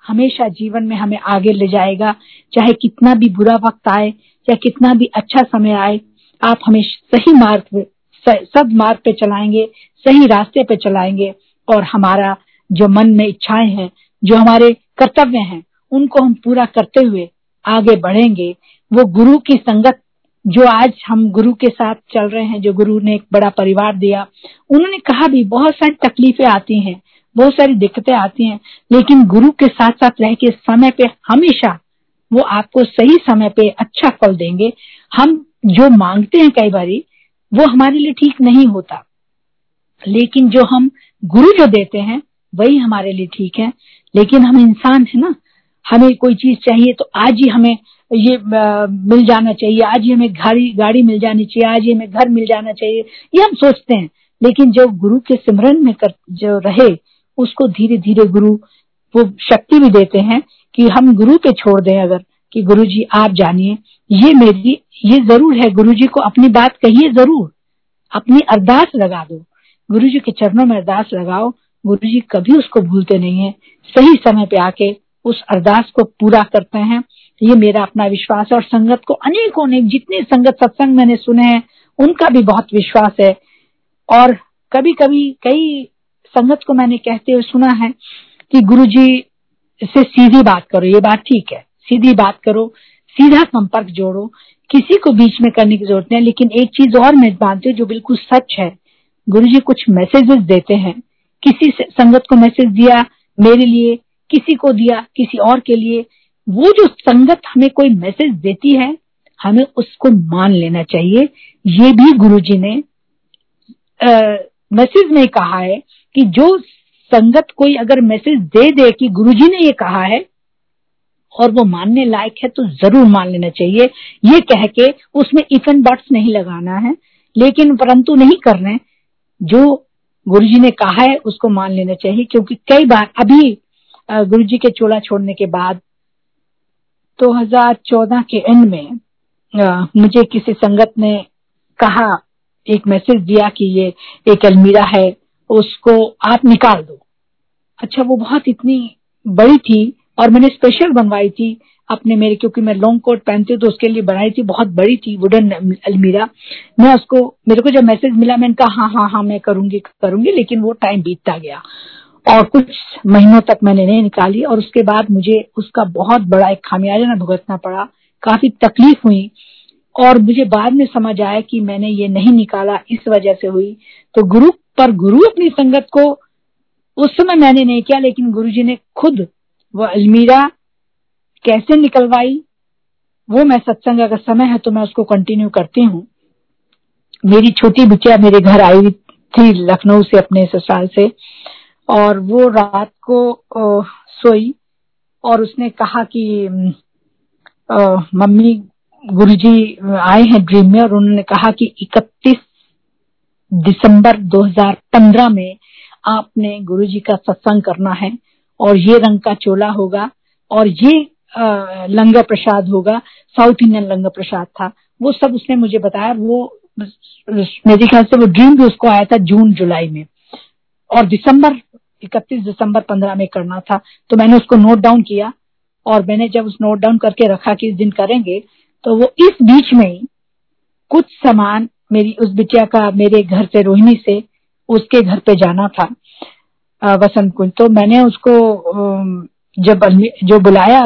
हमेशा जीवन में हमें आगे ले जाएगा। चाहे कितना भी बुरा वक्त आए, चाहे कितना भी अच्छा समय आए, आप हमें सही मार्ग सब मार्ग पे चलाएँगे, सही रास्ते पे चलाएँगे और हमारा जो मन में इच्छाएँ हैं, जो हमारे कर्तव्य हैं, उनको हम पूरा करते हुए आगे बढ़ेंगे। वो गुरु की संगत जो आज हम गुरु के साथ चल रहे हैं, जो गुरु ने एक बड़ा परिवार दिया, उन्होंने कहा भी बहुत सारी तकलीफें आती हैं। बहुत सारी दिक्कतें आती हैं लेकिन गुरु के साथ साथ रह के समय पे हमेशा वो आपको सही समय पे अच्छा फल देंगे। हम जो मांगते हैं कई बारी वो हमारे लिए ठीक नहीं होता। लेकिन जो हम गुरु जो देते हैं वही हमारे लिए ठीक है। लेकिन हम इंसान है ना हमें कोई चीज़ चाहिए तो आज ही हमें ये आ, मिल जाना चाहिए आज ही हमें गाड़ी गाड़ी मिल जानी चाहिए आज ही हमें घर मिल जाना चाहिए ये हम सोचते हैं। लेकिन जो गुरु के सिमरन में कर जो रहे उसको धीरे धीरे गुरु, वो शक्ति भी देते हैं कि हम गुरु पे छोड़ दें अगर, कि गुरु जी आप जानिए। ये मेरी, ये ज़रूर है गुरु जी को अपनी बात कहिए ज़रूर। अपनी अरदास लगा दो। गुरु जी के चरणों में अरदास लगाओ। गुरु जी कभी उसको भूलते नहीं है। सही समय पे आके उस अरदास को पूरा करते हैं। ये मेरा अपना विश्वास है और संगत को अनेकों ने, जितने संगत सत्संग मैंने सुने हैं, उनका भी बहुत विश्वास है। और कभी कभी कई संगत को मैंने कहते हुए सुना है कि गुरु जी से सीधी बात करो, ये बात ठीक है। सीधी बात करो, सीधा संपर्क जोड़ो, किसी को बीच में करने की ज़रूरत नहीं लेकिन एक चीज़ और मैं मानती हूँ जो बिल्कुल सच है। गुरु जी कुछ मैसेजेस देते हैं। किसी संगत को मैसेज दिया मेरे लिए, किसी को दिया किसी और के लिए, वो जो संगत हमें कोई मैसेज देती है, हमें उसको मान लेना चाहिए। ये भी गुरु जी ने मैसेज में कहा है कि जो संगत कोई अगर मैसेज दे दे कि गुरुजी ने ये कहा है, और वो मानने लायक है तो ज़रूर मान लेना चाहिए। ये कह के उसमें इफ़ एंड बट्स नहीं लगाना है, लेकिन परंतु नहीं करना जो गुरुजी ने कहा है, उसको मान लेना चाहिए, क्योंकि कई बार अभी गुरुजी के चोला छोड़ने के बाद 2014 के एंड में मुझे किसी संगत ने कहा, एक मैसेज दिया कि ये एक अलमीरा है उसको आप निकाल दो। अच्छा वो बहुत इतनी बड़ी थी और मैंने स्पेशल बनवाई थी अपने मेरे, क्योंकि मैं लॉन्ग कोट पहनती हूँ तो उसके लिए बनाई थी, बहुत बड़ी थी वुडन अलमीरा। मैं उसको, मेरे को जब मैसेज मिला, मैंने कहा हाँ हाँ हाँ मैं करूँगी करूँगी, लेकिन वो टाइम बीतता गया। और कुछ महीनों तक मैंने नहीं निकाली और उसके बाद मुझे उसका बहुत बड़ा एक खामियाजा भुगतना पड़ा। काफ़ी तकलीफ़ हुई और मुझे बाद में समझ आया कि मैंने ये नहीं निकाला, इस वजह से हुई। तो गुरु पर गुरु अपनी संगत को उस समय मैंने नहीं किया लेकिन गुरु जी ने खुद वो अलमीरा कैसे निकलवाई वो मैं सत्संग अगर समय है तो मैं उसको कंटिन्यू करती हूँ। मेरी छोटी बिटिया मेरे घर आई थी लखनऊ से अपने ससुराल से और वो रात को ओ, सोई और उसने कहा कि ओ, मम्मी गुरुजी आए हैं ड्रीम में और उन्होंने कहा कि 31 दिसंबर 2015 में आपने गुरु जी का सत्संग करना है और ये रंग का चोला होगा और ये लंगर प्रसाद होगा, साउथ इंडियन लंगर प्रसाद था। वो सब उसने मुझे बताया। वो, मेरे ख्याल से वो ड्रीम भी उसको आया था जून, जुलाई में। और दिसंबर, इकतीस दिसंबर पंद्रह में करना था। तो मैंने उसको नोट डाउन किया और मैंने जब उस नोट डाउन करके रखा कि इस दिन करेंगे तो वो इस बीच में कुछ सामान मेरी उस बिटिया का मेरे घर से रोहिणी से उसके घर पे जाना था वसंत कुंज तो मैंने उसको जब जो बुलाया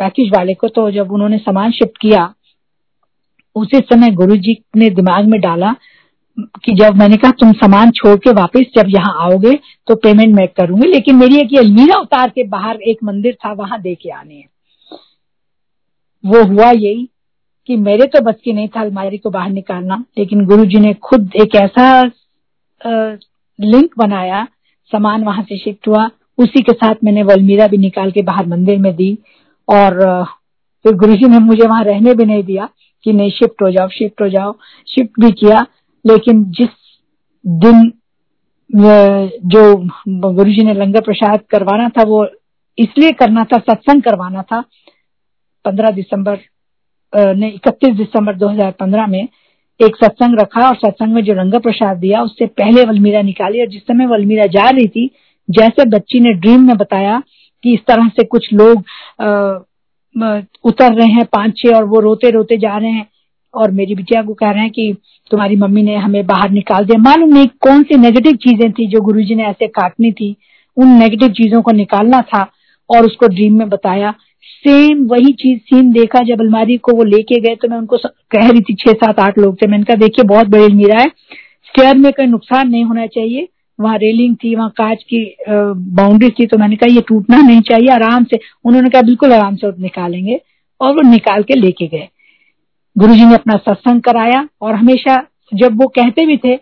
पैकेज वाले को तो जब उन्होंने सामान शिफ्ट किया, उसी समय गुरुजी ने दिमाग में डाला कि जब मैंने कहा, तुम सामान छोड़ के वापस जब यहाँ आओगे तो पेमेंट मैं करूँगी। लेकिन मेरी एक अलमीरा उतार के बाहर एक मंदिर था, वहाँ दे के आने। वो हुआ यही कि मेरे तो बस की नहीं था अलमारी को बाहर निकालना, लेकिन गुरु जी ने खुद एक ऐसा लिंक बनाया, सामान वहाँ से शिफ्ट हुआ, उसी के साथ मैंने वो अलमीरा भी निकाल के बाहर मंदिर में दी, और फिर गुरु जी ने मुझे वहाँ रहने भी नहीं दिया कि नहीं शिफ्ट हो जाओ शिफ्ट हो जाओ शिफ्ट भी किया, लेकिन जिस दिन जो गुरु जी ने लंगर प्रसाद करवाना था, वो इसलिए करना था, सत्संग करवाना था, पंद्रह दिसंबर ने इकतीस दिसंबर 2015 में एक सत्संग रखा और सत्संग में जो लंगर प्रसाद दिया, उससे पहले वलमीरा निकाली और जिस समय वलमीरा जा रही थी, जैसे बच्ची ने ड्रीम में बताया कि इस तरह से कुछ लोग उतर रहे हैं पाँच छह और वो रोते रोते जा रहे हैं और मेरी बिटिया को कह रहे हैं कि तुम्हारी मम्मी ने हमें बाहर निकाल दिया। मालूम नहीं कौन सी नेगेटिव चीज़ें थी जो गुरुजी ने ऐसे काटनी थी। उन नेगेटिव चीज़ों को निकालना था और उसको ड्रीम में बताया। सेम वही चीज़, सीन देखा जब अलमारी को वो लेके गए तो मैं उनको कह रही थी छह, सात, आठ लोग थे। मैंने कहा, देखिए, बहुत बड़ी अलमीरा है। स्टेयर में कोई नुकसान नहीं होना चाहिए। वहाँ रेलिंग थी, वहाँ कांच की बाउंड्री थी तो मैंने कहा, ये टूटना नहीं चाहिए, आराम से। उन्होंने कहा, बिल्कुल आराम से निकालेंगे। और वो निकाल के लेके गए। गुरु जी ने अपना सत्संग कराया और हमेशा जब वो कहते भी थे,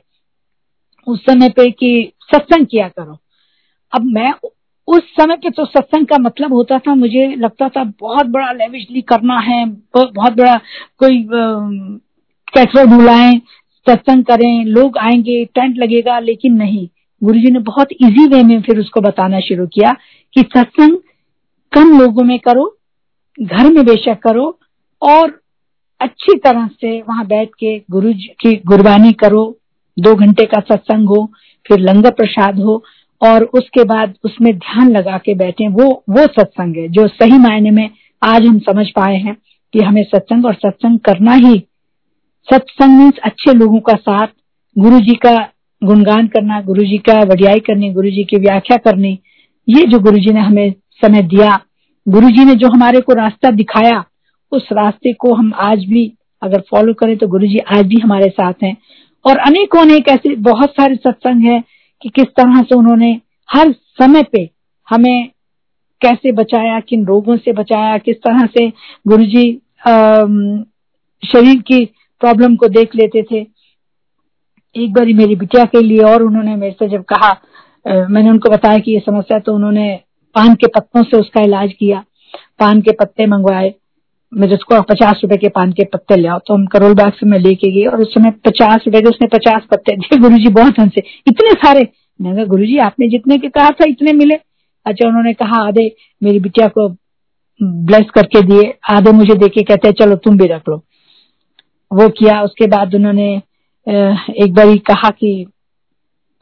उस समय पे कि सत्संग किया करो। अब मैं उस समय पे तो सत्संग का मतलब होता था, मुझे लगता था बहुत बड़ा लेविशली करना है, बहुत बड़ा कोई कैथर बुलाए सत्संग करें, लोग आएँगे टेंट लगेगा, लेकिन नहीं। गुरु जी ने बहुत इजी वे में फिर उसको बताना शुरू किया कि सत्संग कम लोगों में करो, घर में बेशक करो, और अच्छी तरह से वहाँ बैठ के गुरु जी की गुरबानी करो, दो घंटे का सत्संग हो, फिर लंगर प्रसाद हो और उसके बाद उसमें ध्यान लगा के बैठे वो वो सत्संग है, जो सही मायने में आज हम समझ पाए हैं कि हमें सत्संग और सत्संग करना ही, सत्संग मीन्स अच्छे लोगों का साथ गुरु जी का गुणगान करना गुरु जी का वडियाई करनी गुरु जी की व्याख्या करनी, ये जो गुरु जी ने हमें समय दिया गुरु जी ने जो हमारे को रास्ता दिखाया, उस रास्ते को हम आज भी अगर फॉलो करें तो गुरु जी आज भी हमारे साथ हैं। और अनेकों अनेक ऐसे बहुत सारे सत्संग है कि किस तरह से उन्होंने हर समय पे हमें कैसे बचाया, किन रोगों से बचाया, किस तरह से गुरु जी शरीर की प्रॉब्लम को देख लेते थे। एक बार मेरी बिटिया के लिए और उन्होंने मेरे से जब कहा मैंने उनको बताया कि ये समस्या तो उन्होंने पान के पत्तों से उसका इलाज किया। पान के पत्ते मंगवाए। मैं जिसको पचास रुपए के पान के पत्ते ले आओ तो हम करोल बाग से मैं लेके गई और उस समय पचास रुपए के उसने पचास पत्ते दिए। [LAUGHS] गुरु जी बहुत हंसे। इतने सारे। मैंने कहा गुरु जी आपने जितने के कहा था, इतने मिले। अच्छा उन्होंने कहा, आधे मेरी बिटिया को ब्लेस करके दिए। आधे मुझे देके कहते चलो, तुम भी रख लो। वो किया। उसके बाद उन्होंने एक बार ही कहा कि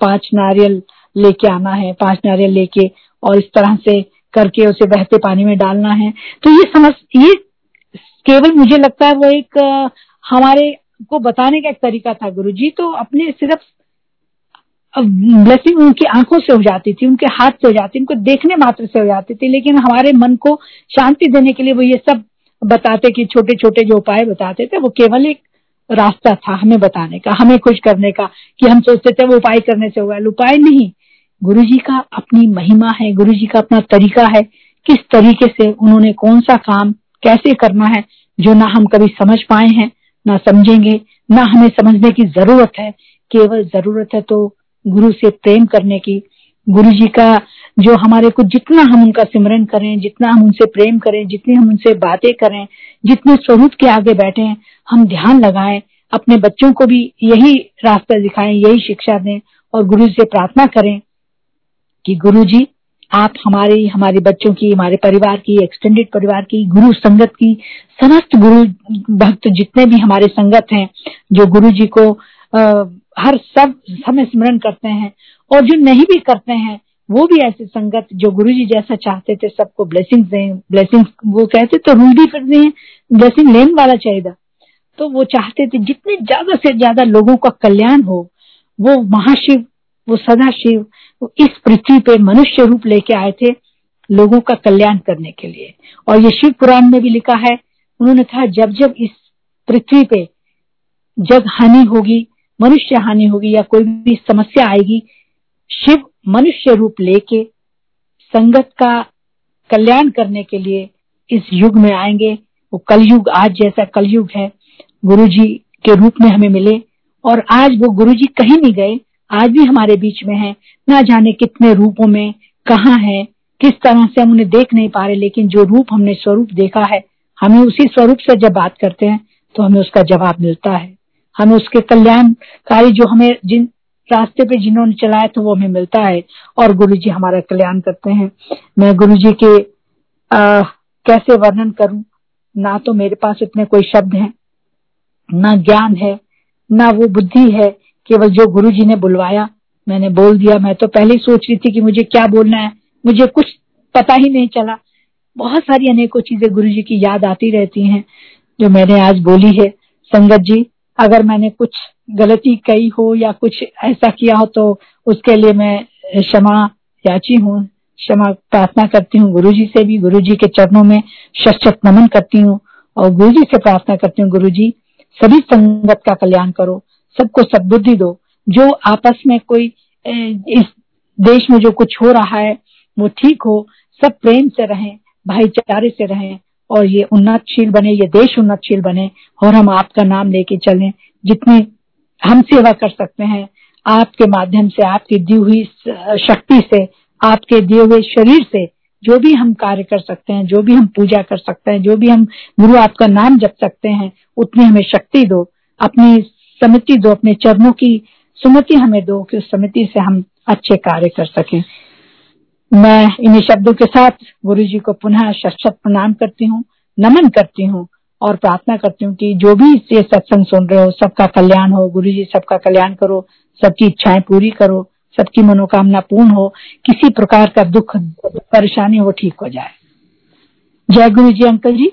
पाँच नारियल लेके आना है, पाँच नारियल लेके और इस तरह से करके उसे बहते पानी में डालना है। तो ये समझ, ये केवल मुझे लगता है वो एक हमारे को बताने का एक तरीका था गुरु जी तो अपने सिर्फ़ ब्लेसिंग उनकी आँखों से हो जाती थी, उनके हाथ से हो जाती उनको देखने मात्र से हो जाती थी, लेकिन हमारे मन को शांति देने के लिए वो ये सब बताते कि छोटे छोटे जो उपाय बताते थे, वो केवल एक रास्ता था हमें बताने का, हमें खुश करने का, कि हम सोचते थे वो उपाय करने से होगा उपाय नहीं गुरु जी का अपनी महिमा है गुरु जी का अपना तरीका है, किस तरीके से उन्होंने कौन सा काम कैसे करना है, जो ना हम कभी समझ पाए हैं, ना समझेंगे, ना हमें समझने की ज़रूरत है। केवल ज़रूरत है तो गुरु से प्रेम करने की। गुरु जी का जो हमारे को जितना हम उनका सिमरन करें, जितना हम उनसे प्रेम करें, जितनी हम उनसे बातें करें, जितने स्वरूप के आगे बैठे, हम ध्यान लगाएँ, अपने बच्चों को भी यही रास्ता दिखाएँ, यही शिक्षा दें और गुरु से प्रार्थना करें कि गुरु जी आप हमारे हमारे बच्चों की हमारे परिवार की एक्सटेंडेड परिवार की गुरु संगत की समस्त गुरु भक्त जितने भी हमारे संगत हैं जो गुरु जी को आ, हर सब समय स्मरण करते हैं और जो नहीं भी करते हैं वो भी ऐसे संगत जो गुरु जी जैसा चाहते थे सबको ब्लेसिंग दें ब्लेसिंग वो कहते तो रूल भी फिर हैं ब्लेसिंग लेने वाला चाहिए तो वो चाहते थे जितने ज़्यादा से ज़्यादा लोगों का कल्याण हो वो महाशिव वो सदा शिव इस पृथ्वी पे मनुष्य रूप लेके आए थे लोगों का कल्याण करने के लिए। और ये शिव पुराण में भी लिखा है, उन्होंने कहा, जब जब इस पृथ्वी पे जब हानि होगी, मनुष्य हानि होगी या कोई भी समस्या आएगी, शिव मनुष्य रूप लेके संगत का कल्याण करने के लिए इस युग में आएँगे। वो कलयुग आज जैसा कलयुग है गुरु जी के रूप में हमें मिले। और आज वो गुरु जी कहीं नहीं गए आज भी हमारे बीच में है। ना जाने कितने रूपों में कहा है किस तरह से हम उन्हें देख नहीं पा रहे लेकिन जो रूप हमने स्वरूप देखा है हमें उसी स्वरूप से जब बात करते हैं तो हमें उसका जवाब मिलता है। हमें उसके कल्याणकारी जो हमें जिन रास्ते पे जिन्होंने चलाया तो वो हमें मिलता है। और गुरु जी हमारा कल्याण करते हैं। मैं गुरु जी के आ, कैसे वर्णन करूँ? ना तो मेरे पास इतने कोई शब्द हैं ना ज्ञान है ना वो बुद्धि है केवल जो गुरु जी ने बुलवाया, मैंने बोल दिया। मैं तो पहले ही सोच रही थी कि मुझे क्या बोलना है। मुझे कुछ पता ही नहीं चला। बहुत सारी अनेकों चीज़ें गुरु जी की याद आती रहती हैं, जो मैंने आज बोली है। संगत जी, अगर मैंने कुछ गलती कही हो या कुछ ऐसा किया हो तो उसके लिए मैं क्षमा याची हूँ, क्षमा प्रार्थना करती हूँ। गुरु जी से भी गुरु जी के चरणों में शत नमन करती हूँ और गुरु जी से प्रार्थना करती हूँ गुरु जी सभी संगत का कल्याण करो। सबको सदबुद्धि दो। जो आपस में कोई इस देश में जो कुछ हो रहा है, वो ठीक हो, सब प्रेम से रहें, भाईचारे से रहें, और ये उन्नतशील बने, ये देश उन्नतशील बने, और हम आपका नाम लेके चलें, जितनी हम सेवा कर सकते हैं, आपके माध्यम से, आपकी दी हुई शक्ति से, आपके दिए हुए शरीर से, जो भी हम कार्य कर सकते हैं, जो भी हम पूजा कर सकते हैं, जो भी हम गुरु आपका नाम जप सकते हैं, उतनी हमें शक्ति दो। अपनी समिति दो अपने चरणों की सुमति हमें दो कि उस समिति से हम अच्छे कार्य कर सकें। मैं इन्हीं शब्दों के साथ गुरु जी को पुनः शत प्रणाम करती हूँ, नमन करती हूँ और प्रार्थना करती हूँ कि जो भी ये सत्संग सुन रहे हो, सबका कल्याण हो गुरु जी सबका कल्याण करो, सबकी इच्छाएँ पूरी करो, सबकी मनोकामना पूर्ण हो, किसी प्रकार का दुख, परेशानी हो, ठीक हो जाए। जय गुरु जी अंकल जी।